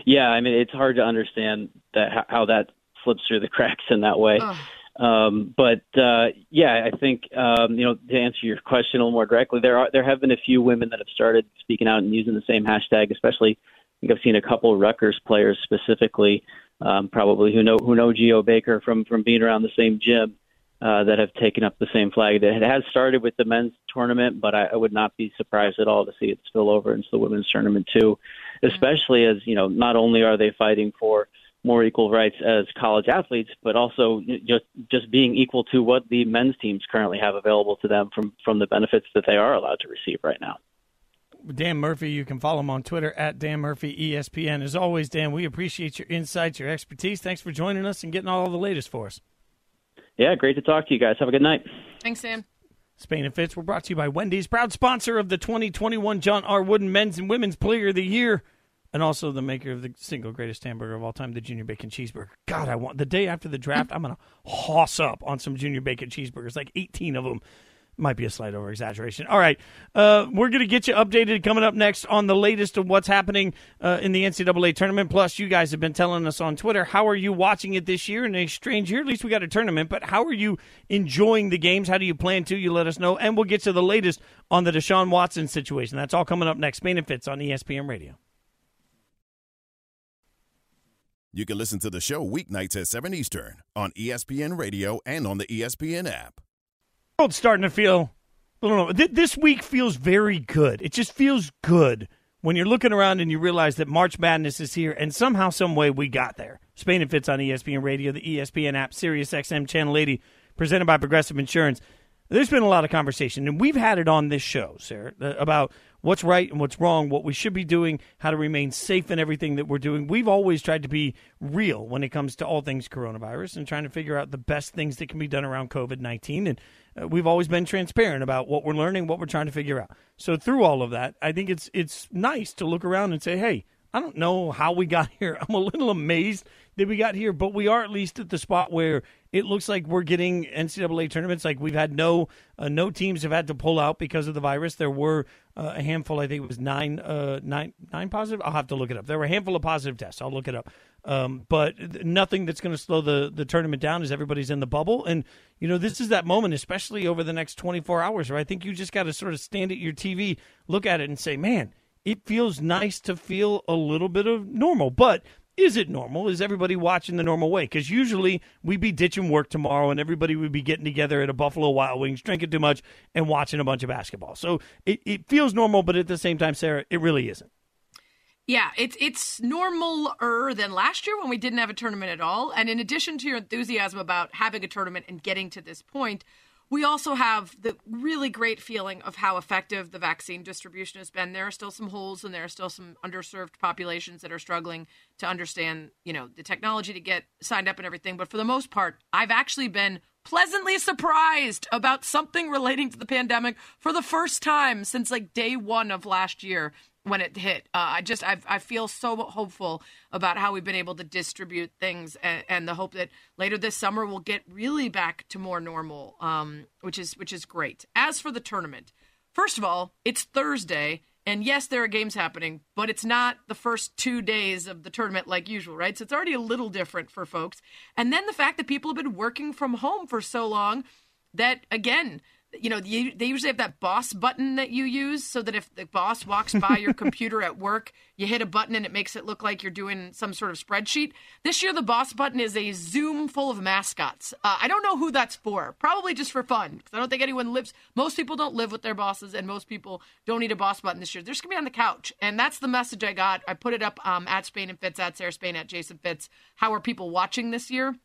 Yeah, I mean it's hard to understand that how- that slips through the cracks in that way. Ugh. Um, but uh, yeah, I think um, you know to answer your question a little more directly, there are there have been a few women that have started speaking out and using the same hashtag. Especially, I think I've seen a couple of Rutgers players specifically, um, probably who know who know Geo Baker from from being around the same gym. Uh, that have taken up the same flag. It has started with the men's tournament, but I, I would not be surprised at all to see it spill over into the women's tournament too. Especially as you know, not only are they fighting for more equal rights as college athletes, but also just just being equal to what the men's teams currently have available to them from from the benefits that they are allowed to receive right now. Dan Murphy. You can follow him on Twitter at Dan Murphy ESPN. As always, Dan, we appreciate your insights, your expertise. Thanks for joining us and getting all the latest for us. Yeah, great to talk to you guys. Have a good night. Thanks, Sam. Spain and Fitz, we're brought to you by Wendy's, proud sponsor of the 2021 John R. Wooden Men's and Women's Player of the Year, and also the maker of the single greatest hamburger of all time, the Junior Bacon Cheeseburger. God, I want the day after the draft, I'm going to hoss up on some Junior Bacon Cheeseburgers, like 18 of them. Might be a slight over exaggeration. All right. Uh, we're going to get you updated coming up next on the latest of what's happening uh, in the NCAA tournament. Plus, you guys have been telling us on Twitter, how are you watching it this year? In a strange year, at least we got a tournament, but how are you enjoying the games? How do you plan to? You let us know. And we'll get to the latest on the Deshaun Watson situation. That's all coming up next. Fitz on ESPN Radio. You can listen to the show weeknights at 7 Eastern on ESPN Radio and on the ESPN app. World's starting to feel I don't know. Th- this week feels very good. It just feels good when you're looking around and you realize that March Madness is here, and somehow, some way, we got there. Spain and Fitz on ESPN Radio, the ESPN app, Sirius XM Channel 80, presented by Progressive Insurance. There's been a lot of conversation, and we've had it on this show, Sarah, about what's right and what's wrong, what we should be doing, how to remain safe in everything that we're doing. We've always tried to be real when it comes to all things coronavirus and trying to figure out the best things that can be done around COVID 19. And uh, we've always been transparent about what we're learning, what we're trying to figure out. So through all of that, I think it's it's nice to look around and say, "Hey, I don't know how we got here. I'm a little amazed that we got here, but we are at least at the spot where it looks like we're getting NCAA tournaments. Like we've had no uh, no teams have had to pull out because of the virus. There were uh, a handful. I think it was nine uh, nine nine positive. I'll have to look it up. There were a handful of positive tests. I'll look it up. Um, but th- nothing that's going to slow the the tournament down as everybody's in the bubble. And you know this is that moment, especially over the next 24 hours, where I think you just got to sort of stand at your TV, look at it, and say, man it feels nice to feel a little bit of normal. But is it normal? Is everybody watching the normal way? Because usually we'd be ditching work tomorrow and everybody would be getting together at a Buffalo Wild Wings, drinking too much, and watching a bunch of basketball. So it, it feels normal, but at the same time, Sarah, it really isn't. Yeah, it's it's normaler than last year when we didn't have a tournament at all. And in addition to your enthusiasm about having a tournament and getting to this point, we also have the really great feeling of how effective the vaccine distribution has been. There are still some holes and there are still some underserved populations that are struggling to understand, you know, the technology to get signed up and everything. But for the most part, I've actually been pleasantly surprised about something relating to the pandemic for the first time since like day one of last year when it hit. Uh, I just I, I feel so hopeful about how we've been able to distribute things and, and the hope that later this summer we'll get really back to more normal, um, which is which is great. As for the tournament, first of all, it's Thursday. And yes, there are games happening, but it's not the first two days of the tournament like usual, right? So it's already a little different for folks. And then the fact that people have been working from home for so long that, again, you know, they usually have that boss button that you use so that if the boss walks by your computer at work, you hit a button and it makes it look like you're doing some sort of spreadsheet. This year, the boss button is a Zoom full of mascots. Uh, I don't know who that's for. Probably just for fun because I don't think anyone lives. Most people don't live with their bosses, and most people don't need a boss button this year. They're just gonna be on the couch, and that's the message I got. I put it up um, at Spain and Fitz, at Sarah Spain, at Jason Fitz. How are people watching this year?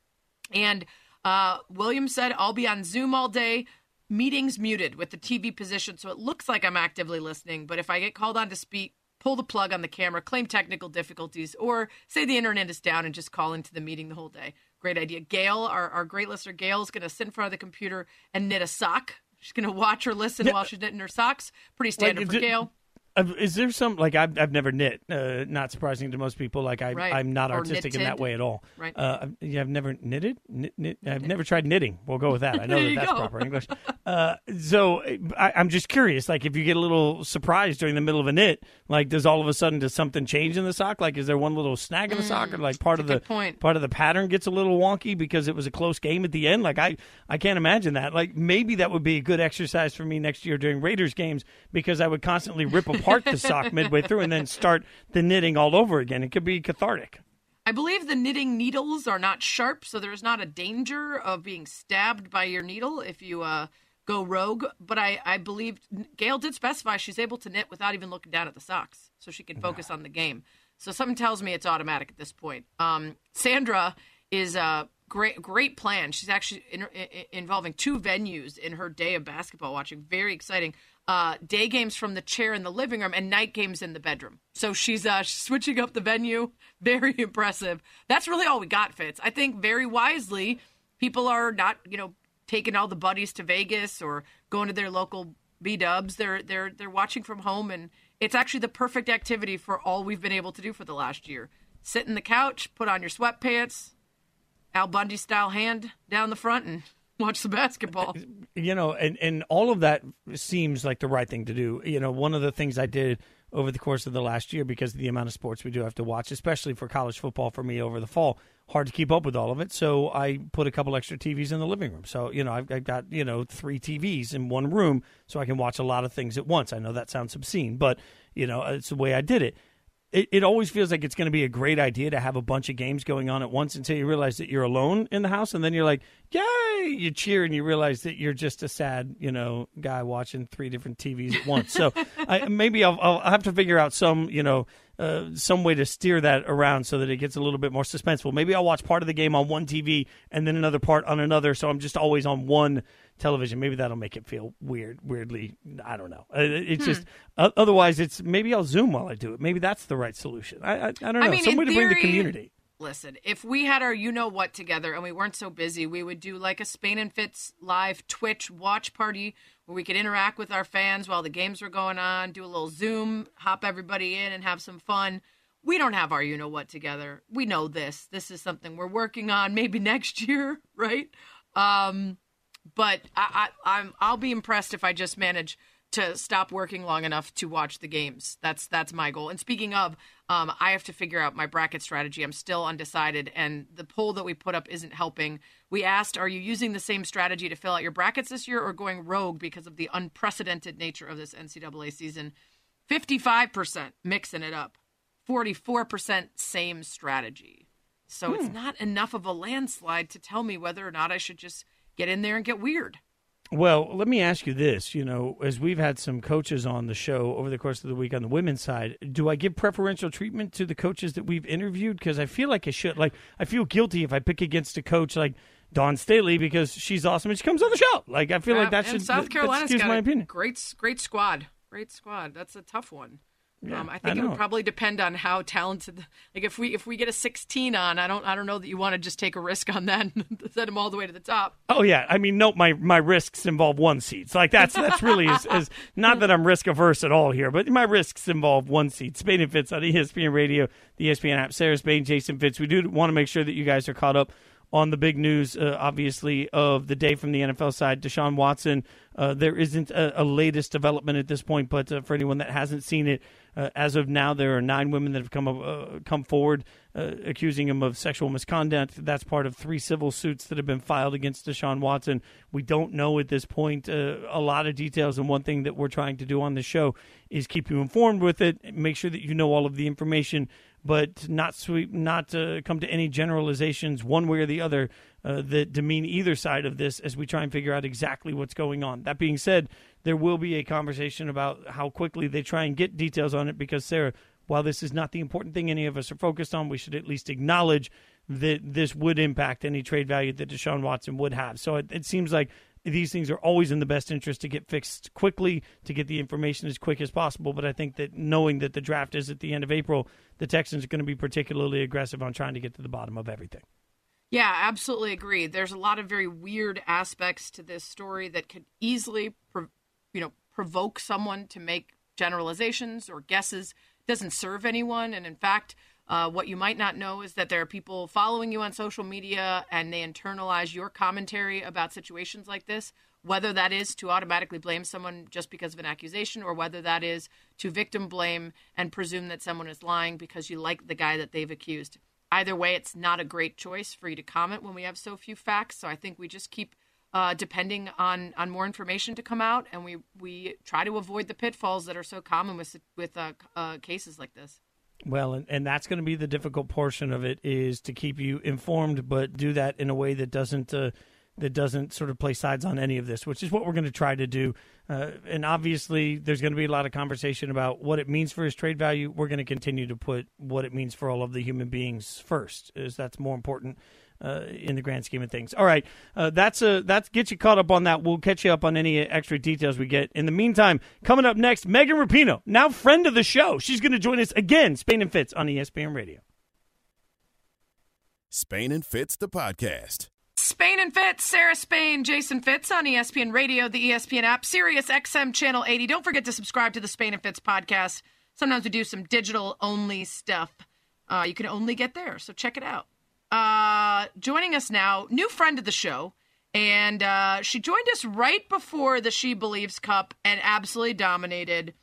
And uh, William said, I'll be on Zoom all day meetings muted with the TV position, so it looks like I'm actively listening. But if I get called on to speak, pull the plug on the camera, claim technical difficulties, or say the internet is down and just call into the meeting the whole day. Great idea. Gail, our, our great listener, Gail is going to sit in front of the computer and knit a sock. She's going to watch or listen yeah. while she's knitting her socks. Pretty standard like, for Gail. Is there some like I've I've never knit? Uh, not surprising to most people. Like I right. I'm not or artistic knitted. in that way at all. Right. Uh, yeah, I've never knitted. Knit, knit, I've never tried knitting. We'll go with that. I know that that's go. proper English. Uh, so I, am just curious. Like if you get a little surprised during the middle of a knit, like does all of a sudden does something change in the sock? Like is there one little snag in the mm, sock, or like part of the point. part of the pattern gets a little wonky because it was a close game at the end? Like I I can't imagine that. Like maybe that would be a good exercise for me next year during Raiders games because I would constantly rip apart the sock midway through and then start the knitting all over again. It could be cathartic. I believe the knitting needles are not sharp, so there's not a danger of being stabbed by your needle if you uh, go rogue. But I, I believe Gail did specify she's able to knit without even looking down at the socks, so she can focus on the game. So something tells me it's automatic at this point. Um, Sandra is a great, great plan. She's actually in, in, involving two venues in her day of basketball watching. Very exciting uh, day games from the chair in the living room and night games in the bedroom. So she's uh, switching up the venue. Very impressive. That's really all we got, Fitz. I think very wisely, people are not, you know, taking all the buddies to Vegas or going to their local B Dubs. They're they're they're watching from home, and it's actually the perfect activity for all we've been able to do for the last year. Sit in the couch, put on your sweatpants, Al Bundy style hand down the front, and watch the basketball. You know, and and all of that seems like the right thing to do. You know, one of the things I did over the course of the last year because of the amount of sports we do have to watch, especially for college football for me over the fall, hard to keep up with all of it. So I put a couple extra TVs in the living room. So, you know, I've, I've got, you know, three TVs in one room so I can watch a lot of things at once. I know that sounds obscene, but, you know, it's the way I did it it, it always feels like it's going to be a great idea to have a bunch of games going on at once until you realize that you're alone in the house, and then you're like, "Yay!" You cheer, and you realize that you're just a sad, you know, guy watching three different TVs at once. So I, maybe I'll, I'll have to figure out some, you know, uh, some way to steer that around so that it gets a little bit more suspenseful. Maybe I'll watch part of the game on one TV and then another part on another, so I'm just always on one television. Maybe that'll make it feel weird, weirdly. I don't know. Uh, it's hmm. just uh, otherwise, it's maybe I'll zoom while I do it. Maybe that's the right solution. I I, I don't know. I mean, Some way to bring the community. Listen, if we had our you know what together and we weren't so busy, we would do like a Spain and Fitz live Twitch watch party where we could interact with our fans while the games were going on, do a little Zoom, hop everybody in and have some fun. We don't have our you know what together. We know this. This is something we're working on maybe next year, right? Um, but I, I, I'm I'll be impressed if I just manage to stop working long enough to watch the games. That's that's my goal. And speaking of, um, I have to figure out my bracket strategy. I'm still undecided, and the poll that we put up isn't helping. We asked, "Are you using the same strategy to fill out your brackets this year, or going rogue because of the unprecedented nature of this NCAA season?" Fifty-five percent mixing it up, forty-four percent same strategy. So hmm. it's not enough of a landslide to tell me whether or not I should just get in there and get weird. Well, let me ask you this. You know, as we've had some coaches on the show over the course of the week on the women's side, do I give preferential treatment to the coaches that we've interviewed? Because I feel like I should. Like, I feel guilty if I pick against a coach like Dawn Staley because she's awesome and she comes on the show. Like, I feel uh, like that should. South Carolina's got my opinion. Great, great squad. Great squad. That's a tough one. Yeah, um, I think I it would probably depend on how talented. Like if we if we get a 16 on, I don't I don't know that you want to just take a risk on that and set them all the way to the top. Oh yeah, I mean, note my my risks involve one seed. So like that's that's really as, as not that I'm risk averse at all here, but my risks involve one seed. Spain and Fitz on the ESPN Radio, the ESPN app. Sarah Spain, Jason Fitz. We do want to make sure that you guys are caught up on the big news, uh, obviously, of the day from the NFL side. Deshaun Watson, uh, there isn't a, a, latest development at this point, but uh, for anyone that hasn't seen it, uh, as of now, there are nine women that have come uh, come forward uh, accusing him of sexual misconduct. That's part of three civil suits that have been filed against Deshaun Watson. We don't know at this point a lot of details, and one thing that we're trying to do on the show is keep you informed with it, make sure that you know all of the information but not sweep, not uh, come to any generalizations one way or the other uh, that demean either side of this as we try and figure out exactly what's going on. That being said, there will be a conversation about how quickly they try and get details on it because Sarah, while this is not the important thing any of us are focused on, we should at least acknowledge that this would impact any trade value that Deshaun Watson would have. So it, it seems like these things are always in the best interest to get fixed quickly, to get the information as quick as possible. But I think that knowing that the draft is at the end of April, the Texans are going to be particularly aggressive on trying to get to the bottom of everything. Yeah, absolutely agree. There's a lot of very weird aspects to this story that could easily, you know, provoke someone to make generalizations or guesses. It doesn't serve anyone, and in fact, uh, what you might not know is that there are people following you on social media and they internalize your commentary about situations like this, whether that is to automatically blame someone just because of an accusation or whether that is to victim blame and presume that someone is lying because you like the guy that they've accused. Either way, it's not a great choice for you to comment when we have so few facts. So I think we just keep uh, depending on, on more information to come out, and we, we try to avoid the pitfalls that are so common with with uh, uh, cases like this. Well, and, and that's going to be the difficult portion of it is to keep you informed, but do that in a way that doesn't uh, that doesn't sort of play sides on any of this, which is what we're going to try to do. Uh, and obviously, there's going to be a lot of conversation about what it means for his trade value. We're going to continue to put what it means for all of the human beings first, as that's more important uh, in the grand scheme of things. All right, uh, that's a that's get you caught up on that. We'll catch you up on any extra details we get. In the meantime, coming up next, Megan Rapinoe, now friend of the show. She's going to join us again, Spain and Fitz on ESPN Radio. Spain and Fitz, the podcast. Spain and Fitz, Sarah Spain, Jason Fitz on ESPN Radio, the ESPN app, Sirius XM Channel 80. Don't forget to subscribe to the Spain and Fitz podcast. Sometimes we do some digital only stuff. Uh, you can only get there, so check it out. Uh, joining us now, new friend of the show. And uh, she joined us right before the She Believes Cup and absolutely dominated.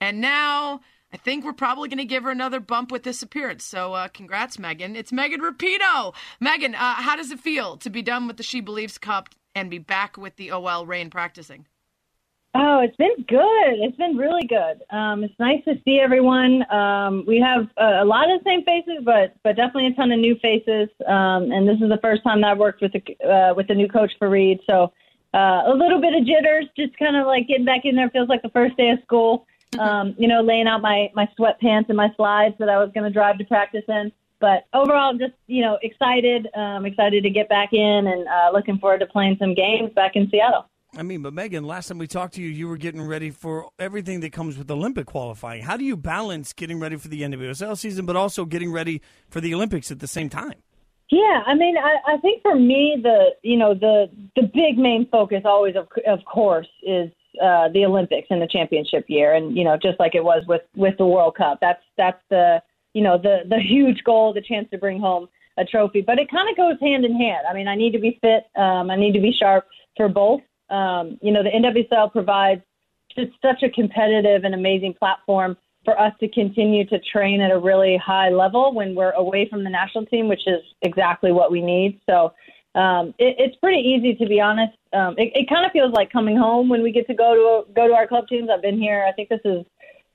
And now I think we're probably going to give her another bump with this appearance. So uh, congrats, Megan. It's Megan Rapinoe. Megan, uh, how does it feel to be done with the She Believes Cup and be back with the OL Reign practicing? Oh, it's been good. It's been really good. Um, it's nice to see everyone. Um, we have a, a lot of the same faces, but but definitely a ton of new faces. Um, and this is the first time that I've worked with the uh, with the new coach for Reed, so uh, a little bit of jitters, just kind of like getting back in there. Feels like the first day of school. Mm-hmm. Um, you know, laying out my my sweatpants and my slides that I was going to drive to practice in. But overall, just you know, excited. Um, excited to get back in and uh, looking forward to playing some games back in Seattle. I mean, but Megan, last time we talked to you, you were getting ready for everything that comes with Olympic qualifying. How do you balance getting ready for the NWSL season, but also getting ready for the Olympics at the same time? Yeah, I mean, I, I think for me, the you know the the big main focus always, of of course, is uh, the Olympics and the championship year, and you know, just like it was with with the World Cup, that's that's the you know the the huge goal, the chance to bring home a trophy. But it kind of goes hand in hand. I mean, I need to be fit, um, I need to be sharp for both. Um, you know, the NWSL provides just such a competitive and amazing platform for us to continue to train at a really high level when we're away from the national team, which is exactly what we need. So um, it, it's pretty easy, to be honest. Um, it, it kind of feels like coming home when we get to go to go to our club teams. I've been here. I think this is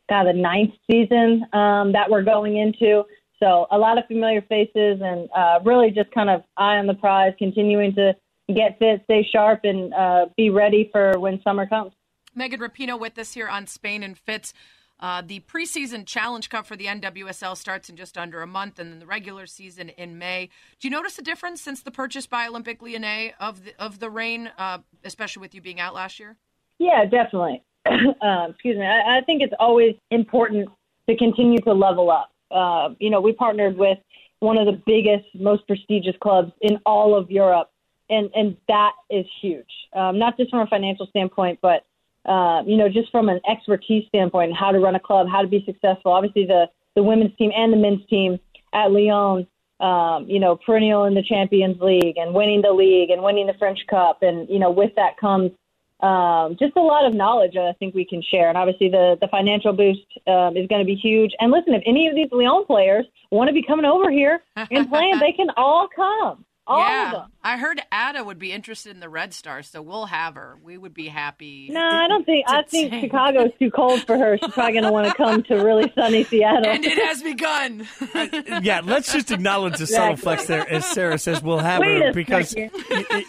kind of the ninth season um, that we're going into. So a lot of familiar faces and uh, really just kind of eye on the prize, continuing to get fit, stay sharp, and uh, be ready for when summer comes. Megan Rapinoe with us here on Spain and Fitz. Uh, the preseason Challenge Cup for the NWSL starts in just under a month, and then the regular season in May. Do you notice a difference since the purchase by Olympique Lyonnais of the, of the Reign, uh, especially with you being out last year? Yeah, definitely. um, excuse me. I, I, think it's always important to continue to level up. Uh, you know, we partnered with one of the biggest, most prestigious clubs in all of Europe and and that is huge. Um, not just from a financial standpoint, but uh, you know, just from an expertise standpoint, how to run a club, how to be successful. Obviously, the the women's team and the men's team at Lyon um, you know, perennial in the Champions League and winning the league and winning the French Cup. And, you know, with that comes um, just a lot of knowledge that I think we can share. And obviously, the, the financial boost um, is going to be huge. And listen, if any of these Lyon players want to be coming over here and playing, they can all come. All yeah, I heard Ada would be interested in the Red Stars, so we'll have her. We would be happy. No, I don't think. I think take. Chicago's too cold for her. She's probably going to want to come to really sunny Seattle. And it has begun. yeah, let's just acknowledge the subtle flex there, as Sarah says. We'll have Wait her because you,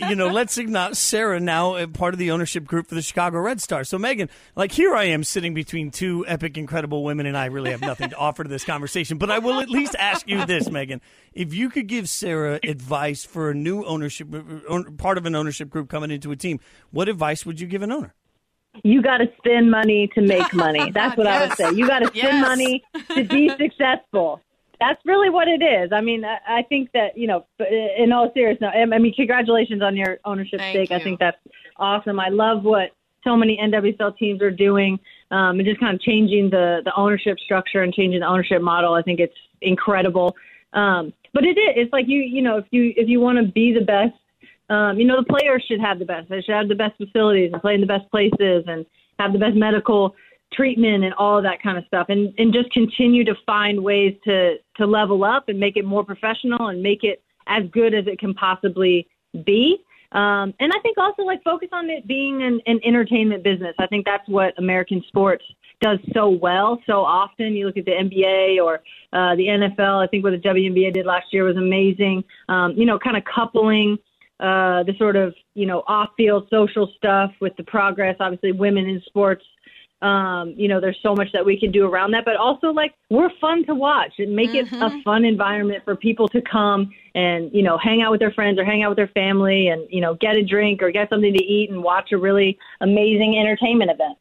you know. Let's acknowledge Sarah now uh, part of the ownership group for the Chicago Red Stars. So Megan, like here I am sitting between two epic, incredible women, and I really have nothing to offer to this conversation. But I will at least ask you this, Megan: if you could give Sarah advice for a new ownership, part of an ownership group coming into a team, what advice would you give an owner? You got to spend money to make money. That's what yes. I would say. You got to spend yes. money to be successful. That's really what it is. I mean, I think that you know, in all seriousness, I mean, congratulations on your ownership Thank stake. You. I think that's awesome. I love what so many NWSL teams are doing, um, and just kind of changing the the ownership structure and changing the ownership model. I think it's incredible. Um, but it is. It's like you, you know, if you if you want to be the best, um, you know, the players should have the best. They should have the best facilities and play in the best places and have the best medical treatment and all of that kind of stuff. And and just continue to find ways to to level up and make it more professional and make it as good as it can possibly be. Um, and I think also like focus on it being an, an entertainment business. I think that's what American sports does so well so often. You look at the NBA or uh, the NFL. I think what the WNBA did last year was amazing. Um, you know, kind of coupling uh, the sort of you know off-field social stuff with the progress. Obviously, women in sports. Um, you know, there's so much that we can do around that, but also like we're fun to watch and make mm-hmm. it a mm-hmm. fun environment for people to come and you know hang out with their friends or hang out with their family and you know get a drink or get something to eat and watch a really amazing entertainment event.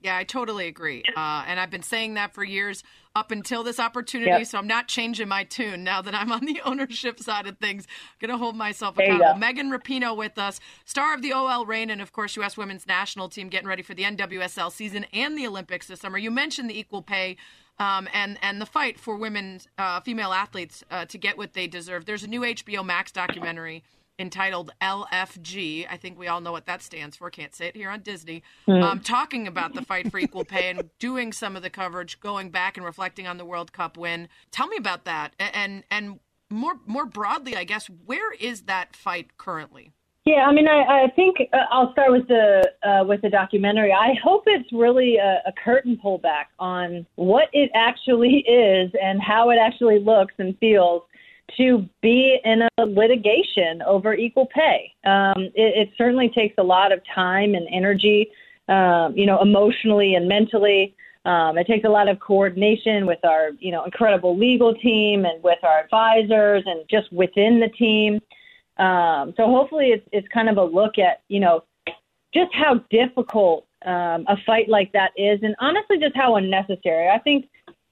Yeah, I totally agree. Uh, and I've been saying that for years up until this opportunity. Yep. So I'm not changing my tune now that I'm on the ownership side of things. I'm Going to hold myself accountable. Megan Rapinoe with us, star of the OL Reign, and of course, U.S. women's national team getting ready for the NWSL season and the Olympics this summer. You mentioned the equal pay. Um, and and the fight for women, uh, female athletes, uh, to get what they deserve. There's a new HBO Max documentary entitled LFG. I think we all know what that stands for. Can't say it here on Disney. Mm. Um, talking about the fight for equal pay and doing some of the coverage, going back and reflecting on the World Cup win. Tell me about that, and and more more broadly, I guess, where is that fight currently? Yeah, I mean, I, I think uh, I'll start with the uh, with the documentary. I hope it's really a, a curtain pullback on what it actually is and how it actually looks and feels to be in a litigation over equal pay. Um, it, it, certainly takes a lot of time and energy, um, you know, emotionally and mentally. Um, it takes a lot of coordination with our, you know, incredible legal team and with our advisors and just within the team. Um, so hopefully, it's it's kind of a look at, you know, just how difficult um, a fight like that is, and honestly, just how unnecessary. I think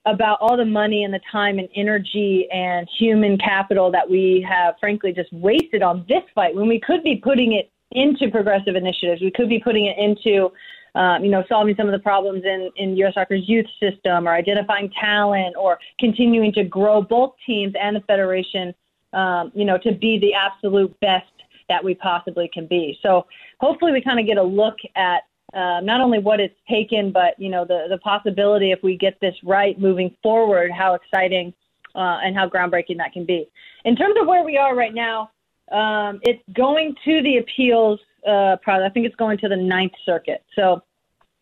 about all the money and the time and energy and human capital that we have, frankly, just wasted on this fight when we could be putting it into progressive initiatives. We could be putting it into, um, you know, solving some of the problems in, in U.S. Soccer's youth system or identifying talent or continuing to grow both teams and the federation, um, you know, to be the absolute best that we possibly can be. So hopefully we kind of get a look at uh, not only what it's taken, but you know the the possibility if we get this right moving forward, how exciting uh, and how groundbreaking that can be. In terms of where we are right now, um, it's going to the appeals. Uh, I think it's going to the Ninth Circuit. So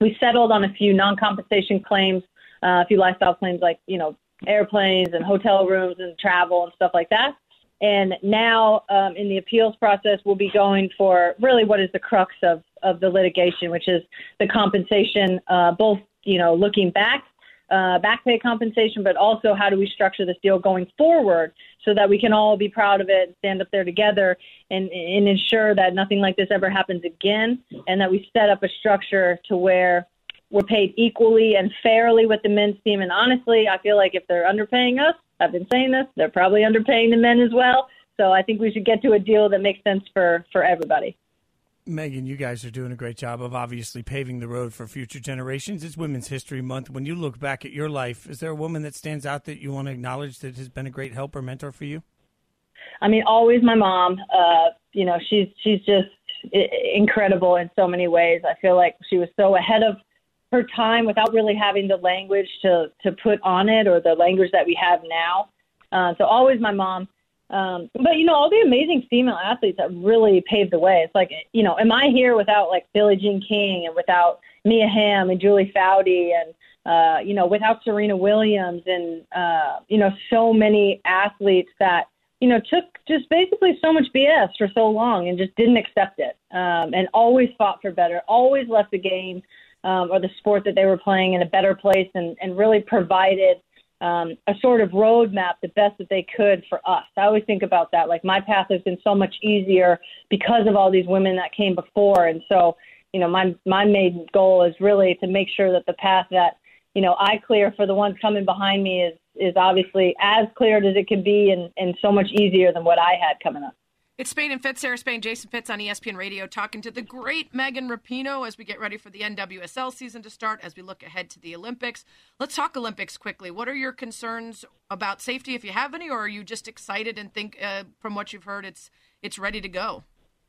we settled on a few non-compensation claims, uh, a few lifestyle claims like you know airplanes and hotel rooms and travel and stuff like that. And now, um, in the appeals process, we'll be going for really what is the crux of, of the litigation, which is the compensation, uh, both, you know, looking back, uh, back pay compensation, but also how do we structure this deal going forward so that we can all be proud of it, stand up there together, and, and ensure that nothing like this ever happens again, and that we set up a structure to where we're paid equally and fairly with the men's team. And honestly, I feel like if they're underpaying us, I've been saying this, they're probably underpaying the men as well. So I think we should get to a deal that makes sense for, for everybody. Megan, you guys are doing a great job of obviously paving the road for future generations. It's Women's History Month. When you look back at your life, is there a woman that stands out that you want to acknowledge that has been a great help or mentor for you? I mean, always my mom. Uh, you know, she's she's just incredible in so many ways. I feel like she was so ahead of her time without really having the language to to put on it or the language that we have now. Uh, so always my mom. Um, but you know, all the amazing female athletes that really paved the way. It's like, you know, am I here without like Billie Jean King and without Mia Hamm and Julie Foudy and uh, you know, without Serena Williams and uh, you know, so many athletes that you know took just basically so much BS for so long and just didn't accept it um, and always fought for better, always left the game um, or the sport that they were playing in a better place and, and really provided um, a sort of roadmap the best that they could for us. I always think about that. Like my path has been so much easier because of all these women that came before. And so, you know, my my main goal is really to make sure that the path that you know I clear for the ones coming behind me is is obviously as cleared as it can be and, and so much easier than what I had coming up. It's Spain and Fitz, Sarah Spain, Jason Fitz on ESPN Radio, talking to the great Megan Rapinoe as we get ready for the NWSL season to start, as we look ahead to the Olympics. Let's talk Olympics quickly. What are your concerns about safety, if you have any, or are you just excited and think, uh, from what you've heard, it's it's ready to go?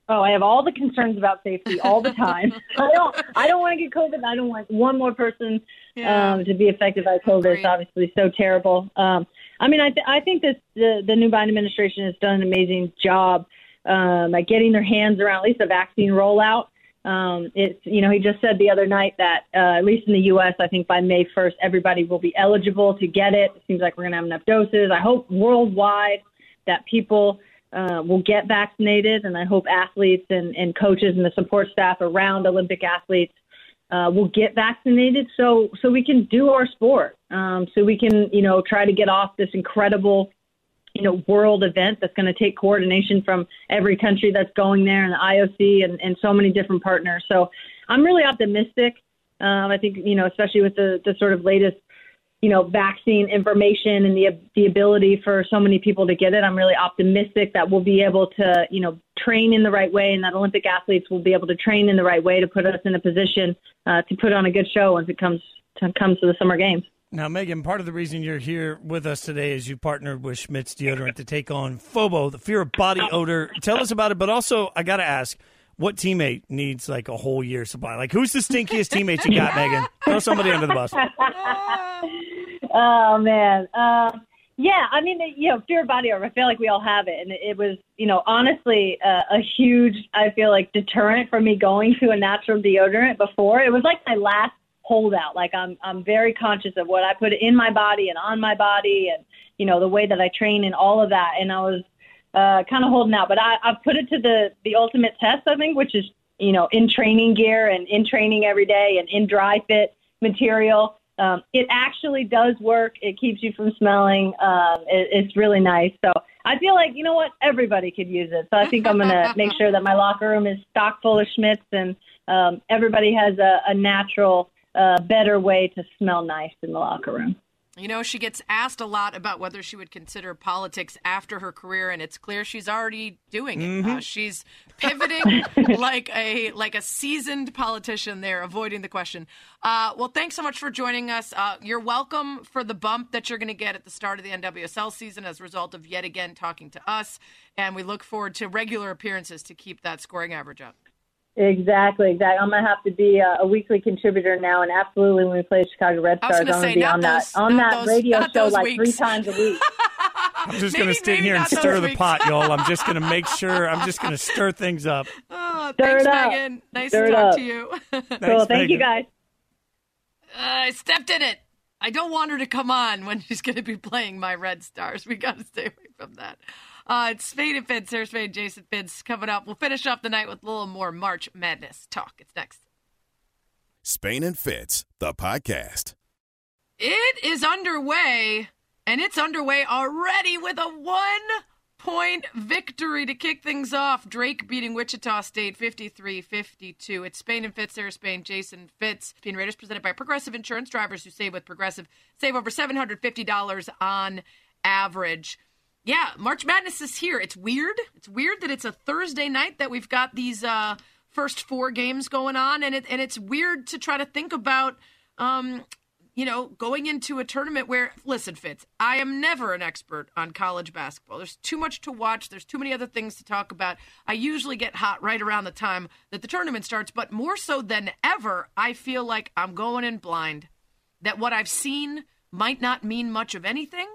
Oh, I have all the concerns about safety all the time. I don't. I don't want to get COVID. I don't want one more person yeah. um, to be affected by COVID. It's obviously so terrible. Um, I mean, I, th- I think this the, the new Biden administration has done an amazing job um, at getting their hands around at least the vaccine rollout. Um, it's you know he just said the other night that uh, at least in the U.S. I think by May 1st everybody will be eligible to get it. It seems like we're gonna have enough doses. I hope worldwide that people uh, will get vaccinated, and I hope athletes and, and coaches and the support staff around Olympic athletes uh, will get vaccinated so so we can do our sport. Um, so we can you know try to get off this incredible you know world event that's going to take coordination from every country that's going there and the IOC and, and so many different partners. So I'm really optimistic. Um, I think you know especially with the the sort of latest you know vaccine information and the the ability for so many people to get it. I'm really optimistic that we'll be able to you know train in the right way and that Olympic athletes will be able to train in the right way to put us in a position uh, to put on a good show once it comes to, comes to the summer games. Now, Megan, part of the reason you're here with us today is you partnered with Schmidt's deodorant to take on Phobo, the fear of body odor. Tell us about it, but also I got to ask, what teammate needs like a whole year supply? Like, who's the stinkiest teammate you got, Megan? Throw somebody under the bus. oh man, uh, yeah. I mean, you know, fear of body odor. I feel like we all have it, and it was, you know, honestly, uh, a huge. I feel like deterrent for me going to a natural deodorant before. It was like my last holdout. Like I'm I'm very conscious of what I put in my body and on my body and you know the way that I train and all of that. And I was uh, kind of holding out, but I I've put it to the the ultimate test. I think, which is you know in training gear and in training every day and in dry fit material. Um, it actually does work. It keeps you from smelling. Um, it, it's really nice. So I feel like you know what everybody could use it. So I think I'm gonna make sure that my locker room is stocked full of Schmidts and um, everybody has a, a natural a better way to smell nice in the locker room. You know, she gets asked a lot about whether she would consider politics after her career, and it's clear she's already doing it. Mm-hmm. Uh, she's pivoting like a like a seasoned politician. There, avoiding the question. Uh, well, thanks so much for joining us. Uh, you're welcome for the bump that you're going to get at the start of the NWSL season as a result of yet again talking to us, and we look forward to regular appearances to keep that scoring average up. Exactly, exactly. I'm gonna have to be a, a, weekly contributor now, and absolutely when we play Chicago Red Stars, I'm gonna be on those, that on that those, radio show like weeks. three times a week. I'm just going to stay here and stir the pot, y'all. I'm just going to make sure. I'm just going to stir things up. Oh, stir thanks, Megan. Nice stir to talk to you. thanks, cool. Thank Megan. you, guys. Uh, I stepped in it. I don't want her to come on when she's going to be playing my Red Stars. We got to stay away from that. Uh, it's Spain and Fitz, Sarah Spain, Jason Fitz coming up. We'll finish off the night with a little more March Madness talk. It's next. Spain and Fitz, the podcast. It is underway, and it's underway already with a one point victory to kick things off. Drake beating Wichita State 53 52. It's Spain and Fitz, Sarah Spain, Jason Fitz. Being Raiders presented by Progressive Insurance. Drivers who save with Progressive save over $750 on average yeah, March Madness is here. It's weird. It's weird that it's a Thursday night that we've got these uh, first four games going on, and it and it's weird to try to think about um, you know, going into a tournament where, listen, Fitz, I am never an expert on college basketball. There's too much to watch, there's too many other things to talk about. I usually get hot right around the time that the tournament starts, but more so than ever, I feel like I'm going in blind, that what I've seen might not mean much of anything.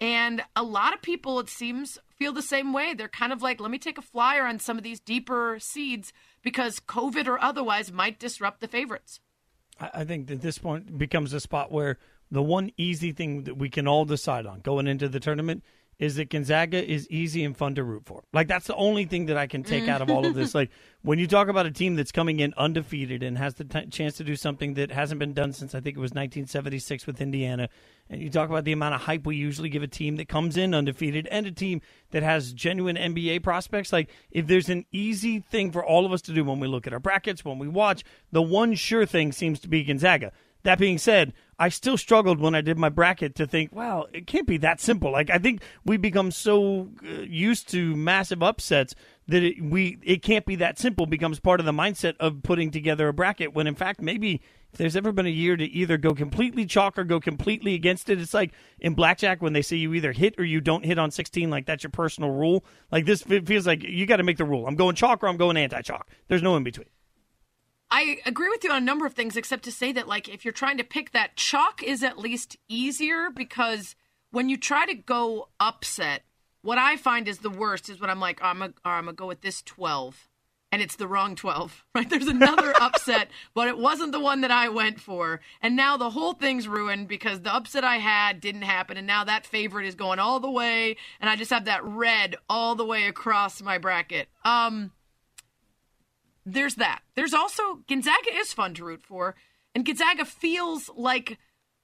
And a lot of people, it seems, feel the same way. They're kind of like, let me take a flyer on some of these deeper seeds because COVID or otherwise might disrupt the favorites. I think that this point becomes a spot where the one easy thing that we can all decide on going into the tournament is that Gonzaga is easy and fun to root for. Like that's the only thing that I can take out of all of this. Mm-hmm. Like when you talk about a team that's coming in undefeated and has the t- chance to do something that hasn't been done since I think it was 1976 with Indiana, and you talk about the amount of hype we usually give a team that comes in undefeated and a team that has genuine NBA prospects. Like if there's an easy thing for all of us to do when we look at our brackets, when we watch, the one sure thing seems to be Gonzaga. That being said, I still struggled when I did my bracket to think, well, it can't be that simple. Like I think we become so uh, used to massive upsets that it, we it can't be that simple. Becomes part of the mindset of putting together a bracket. When in fact, maybe if there's ever been a year to either go completely chalk or go completely against it, it's like in blackjack when they say you either hit or you don't hit on 16. Like that's your personal rule. Like this feels like you got to make the rule. I'm going chalk or I'm going anti-chalk. There's no in between. I agree with you on a number of things, except to say that, like, if you're trying to pick that, chalk is at least easier because when you try to go upset, what I find is the worst is when I'm like, oh, I'm gonna go with this 12, and it's the wrong 12, right? There's another upset, but it wasn't the one that I went for, and now the whole thing's ruined because the upset I had didn't happen, and now that favorite is going all the way, and I just have that red all the way across my bracket. Um there's that. There's also Gonzaga is fun to root for, and Gonzaga feels like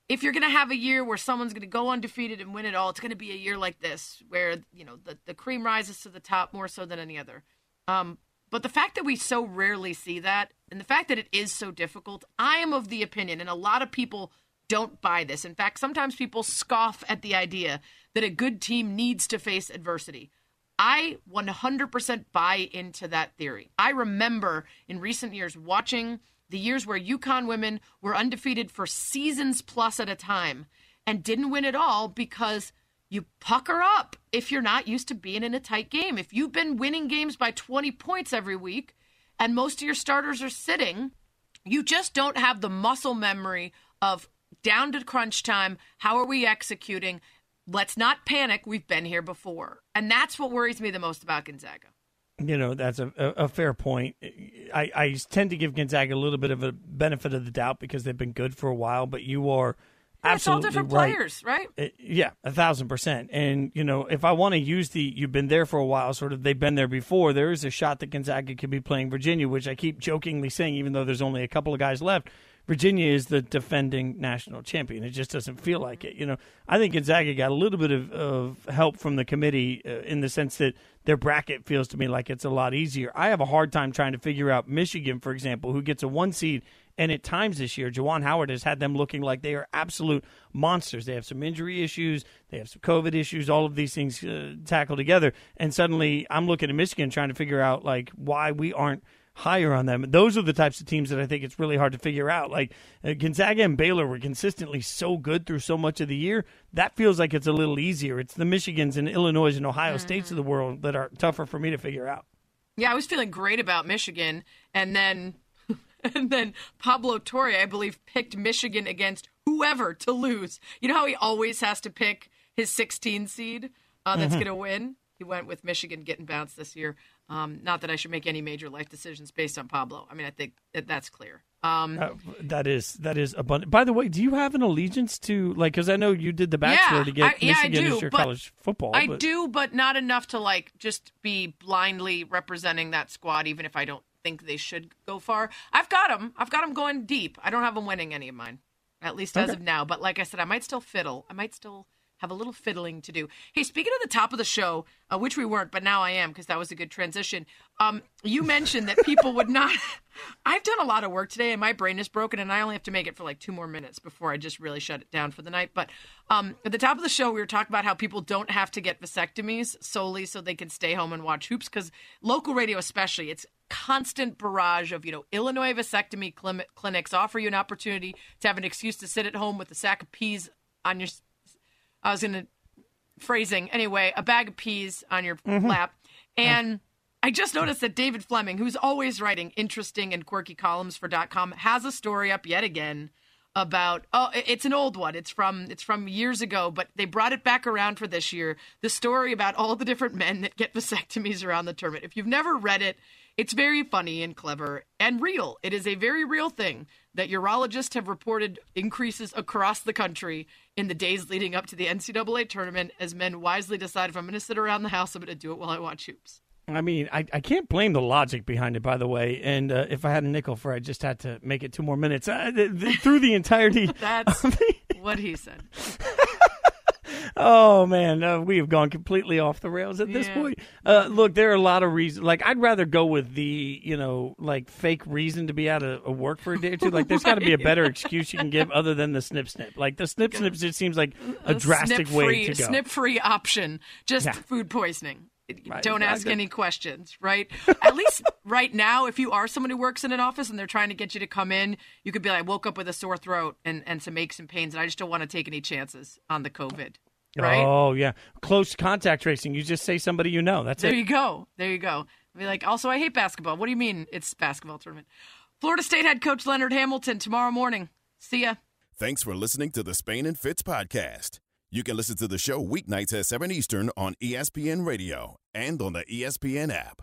if you're going to have a year where someone's going to go undefeated and win it all, it's going to be a year like this where you know the the cream rises to the top more so than any other. Um, but the fact that we so rarely see that, and the fact that it is so difficult, I am of the opinion, and a lot of people don't buy this. In fact, sometimes people scoff at the idea that a good team needs to face adversity. I 100% buy into that theory. I remember in recent years watching the years where UConn women were undefeated for seasons plus at a time and didn't win at all because you pucker up if you're not used to being in a tight game. If you've been winning games by 20 points every week and most of your starters are sitting, you just don't have the muscle memory of down to crunch time. How are we executing? Let's not panic. We've been here before. And that's what worries me the most about Gonzaga. You know, that's a, a, fair point. I, I tend to give Gonzaga a little bit of a benefit of the doubt because they've been good for a while, but you are yeah, absolutely it's all different right. players, right? It, yeah, a thousand percent. And, you know, if I want to use the you've been there for a while, sort of they've been there before, there is a shot that Gonzaga could be playing Virginia, which I keep jokingly saying, even though there's only a couple of guys left Virginia is the defending national champion. It just doesn't feel like it. You know, I think Gonzaga got a little bit of, of help from the committee uh, in the sense that their bracket feels to me like it's a lot easier. I have a hard time trying to figure out Michigan, for example, who gets a one seed. And at times this year, Juwan Howard has had them looking like they are absolute monsters. They have some injury issues, they have some COVID issues, all of these things uh, tackled together. And suddenly I'm looking at Michigan trying to figure out like why we aren't higher on them. Those are the types of teams that I think it's really hard to figure out. Like uh, Gonzaga and Baylor were consistently so good through so much of the year. That feels like it's a little easier. It's the Michigans and Illinois and Ohio mm-hmm. States of the world that are tougher for me to figure out. Yeah, I was feeling great about Michigan, and then and then Pablo Torre, I believe, picked Michigan against whoever to lose. You know how he always has to pick his 16 seed uh, that's mm-hmm. going to win. He went with Michigan getting bounced this year. Um, not that I should make any major life decisions based on Pablo. I mean, I think that that's clear. Um, uh, that is that is abundant. By the way, do you have an allegiance to like? Because I know you did the bachelor yeah, to get I, yeah, Michigan do, as your college football. I but... do, but not enough to like just be blindly representing that squad, even if I don't think they should go far. I've got them. I've got them going deep. I don't have them winning any of mine, at least as of now. But like I said, I might still fiddle. I might still have a little fiddling to do. Hey, speaking of the top of the show, uh, which we weren't, but now I am because that was a good transition. Um, you mentioned that people would not. I've done a lot of work today, and my brain is broken, and I only have to make it for like two more minutes before I just really shut it down for the night. But um, at the top of the show, we were talking about how people don't have to get vasectomies solely so they can stay home and watch hoops because local radio, especially, it's constant barrage of you know Illinois vasectomy clinics offer you an opportunity to have an excuse to sit at home with a sack of peas on your I was gonna phrasing. Anyway, a bag of peas on your Mm-hmm. lap. And I just noticed that David Fleming, who's always writing interesting and quirky columns for .com, has a story up yet again about oh it's an old one. It's from it's from years ago but they brought it back around for this year. The story about all the different men that get vasectomies around the tournament if you've never read it it's very funny and clever and real. It is a very real thing that urologists have reported increases across the country in the days leading up to the ncaa tournament as men wisely decide if i'm going to sit around the house i'm going to do it while i watch hoops I mean, I, I can't blame the logic behind it, by the way. And uh, if I had a nickel for, it, I just had to make it two more minutes uh, th- th- through the entirety. that's what he said oh man, uh, we have gone completely off the rails at this Yeah. point. Uh, look, there are a lot of reasons. Like, I'd rather go with the you know like fake reason to be out of, of work for a day or two. Like, there's got to be a better excuse you can give other than the snip snip. Like the snip snip just seems like a, drastic way to go. Snip-free option, just Yeah. food poisoning. Right. Don't ask any questions, right? At least right now, if you are someone who works in an office and they're trying to get you to come in, you could be like, I woke up with a sore throat and, and some aches and pains, and I just don't want to take any chances on the COVID, right? Oh yeah, close contact tracing. You just say somebody you know. That's There it. There you go. There you go. Be like, also, I hate basketball. What do you mean it's basketball tournament? Florida State head coach Leonard Hamilton tomorrow morning. See ya. Thanks for listening to the Spain and Fitz podcast. You can listen to the show weeknights at 7 Eastern on ESPN Radio and on the ESPN app.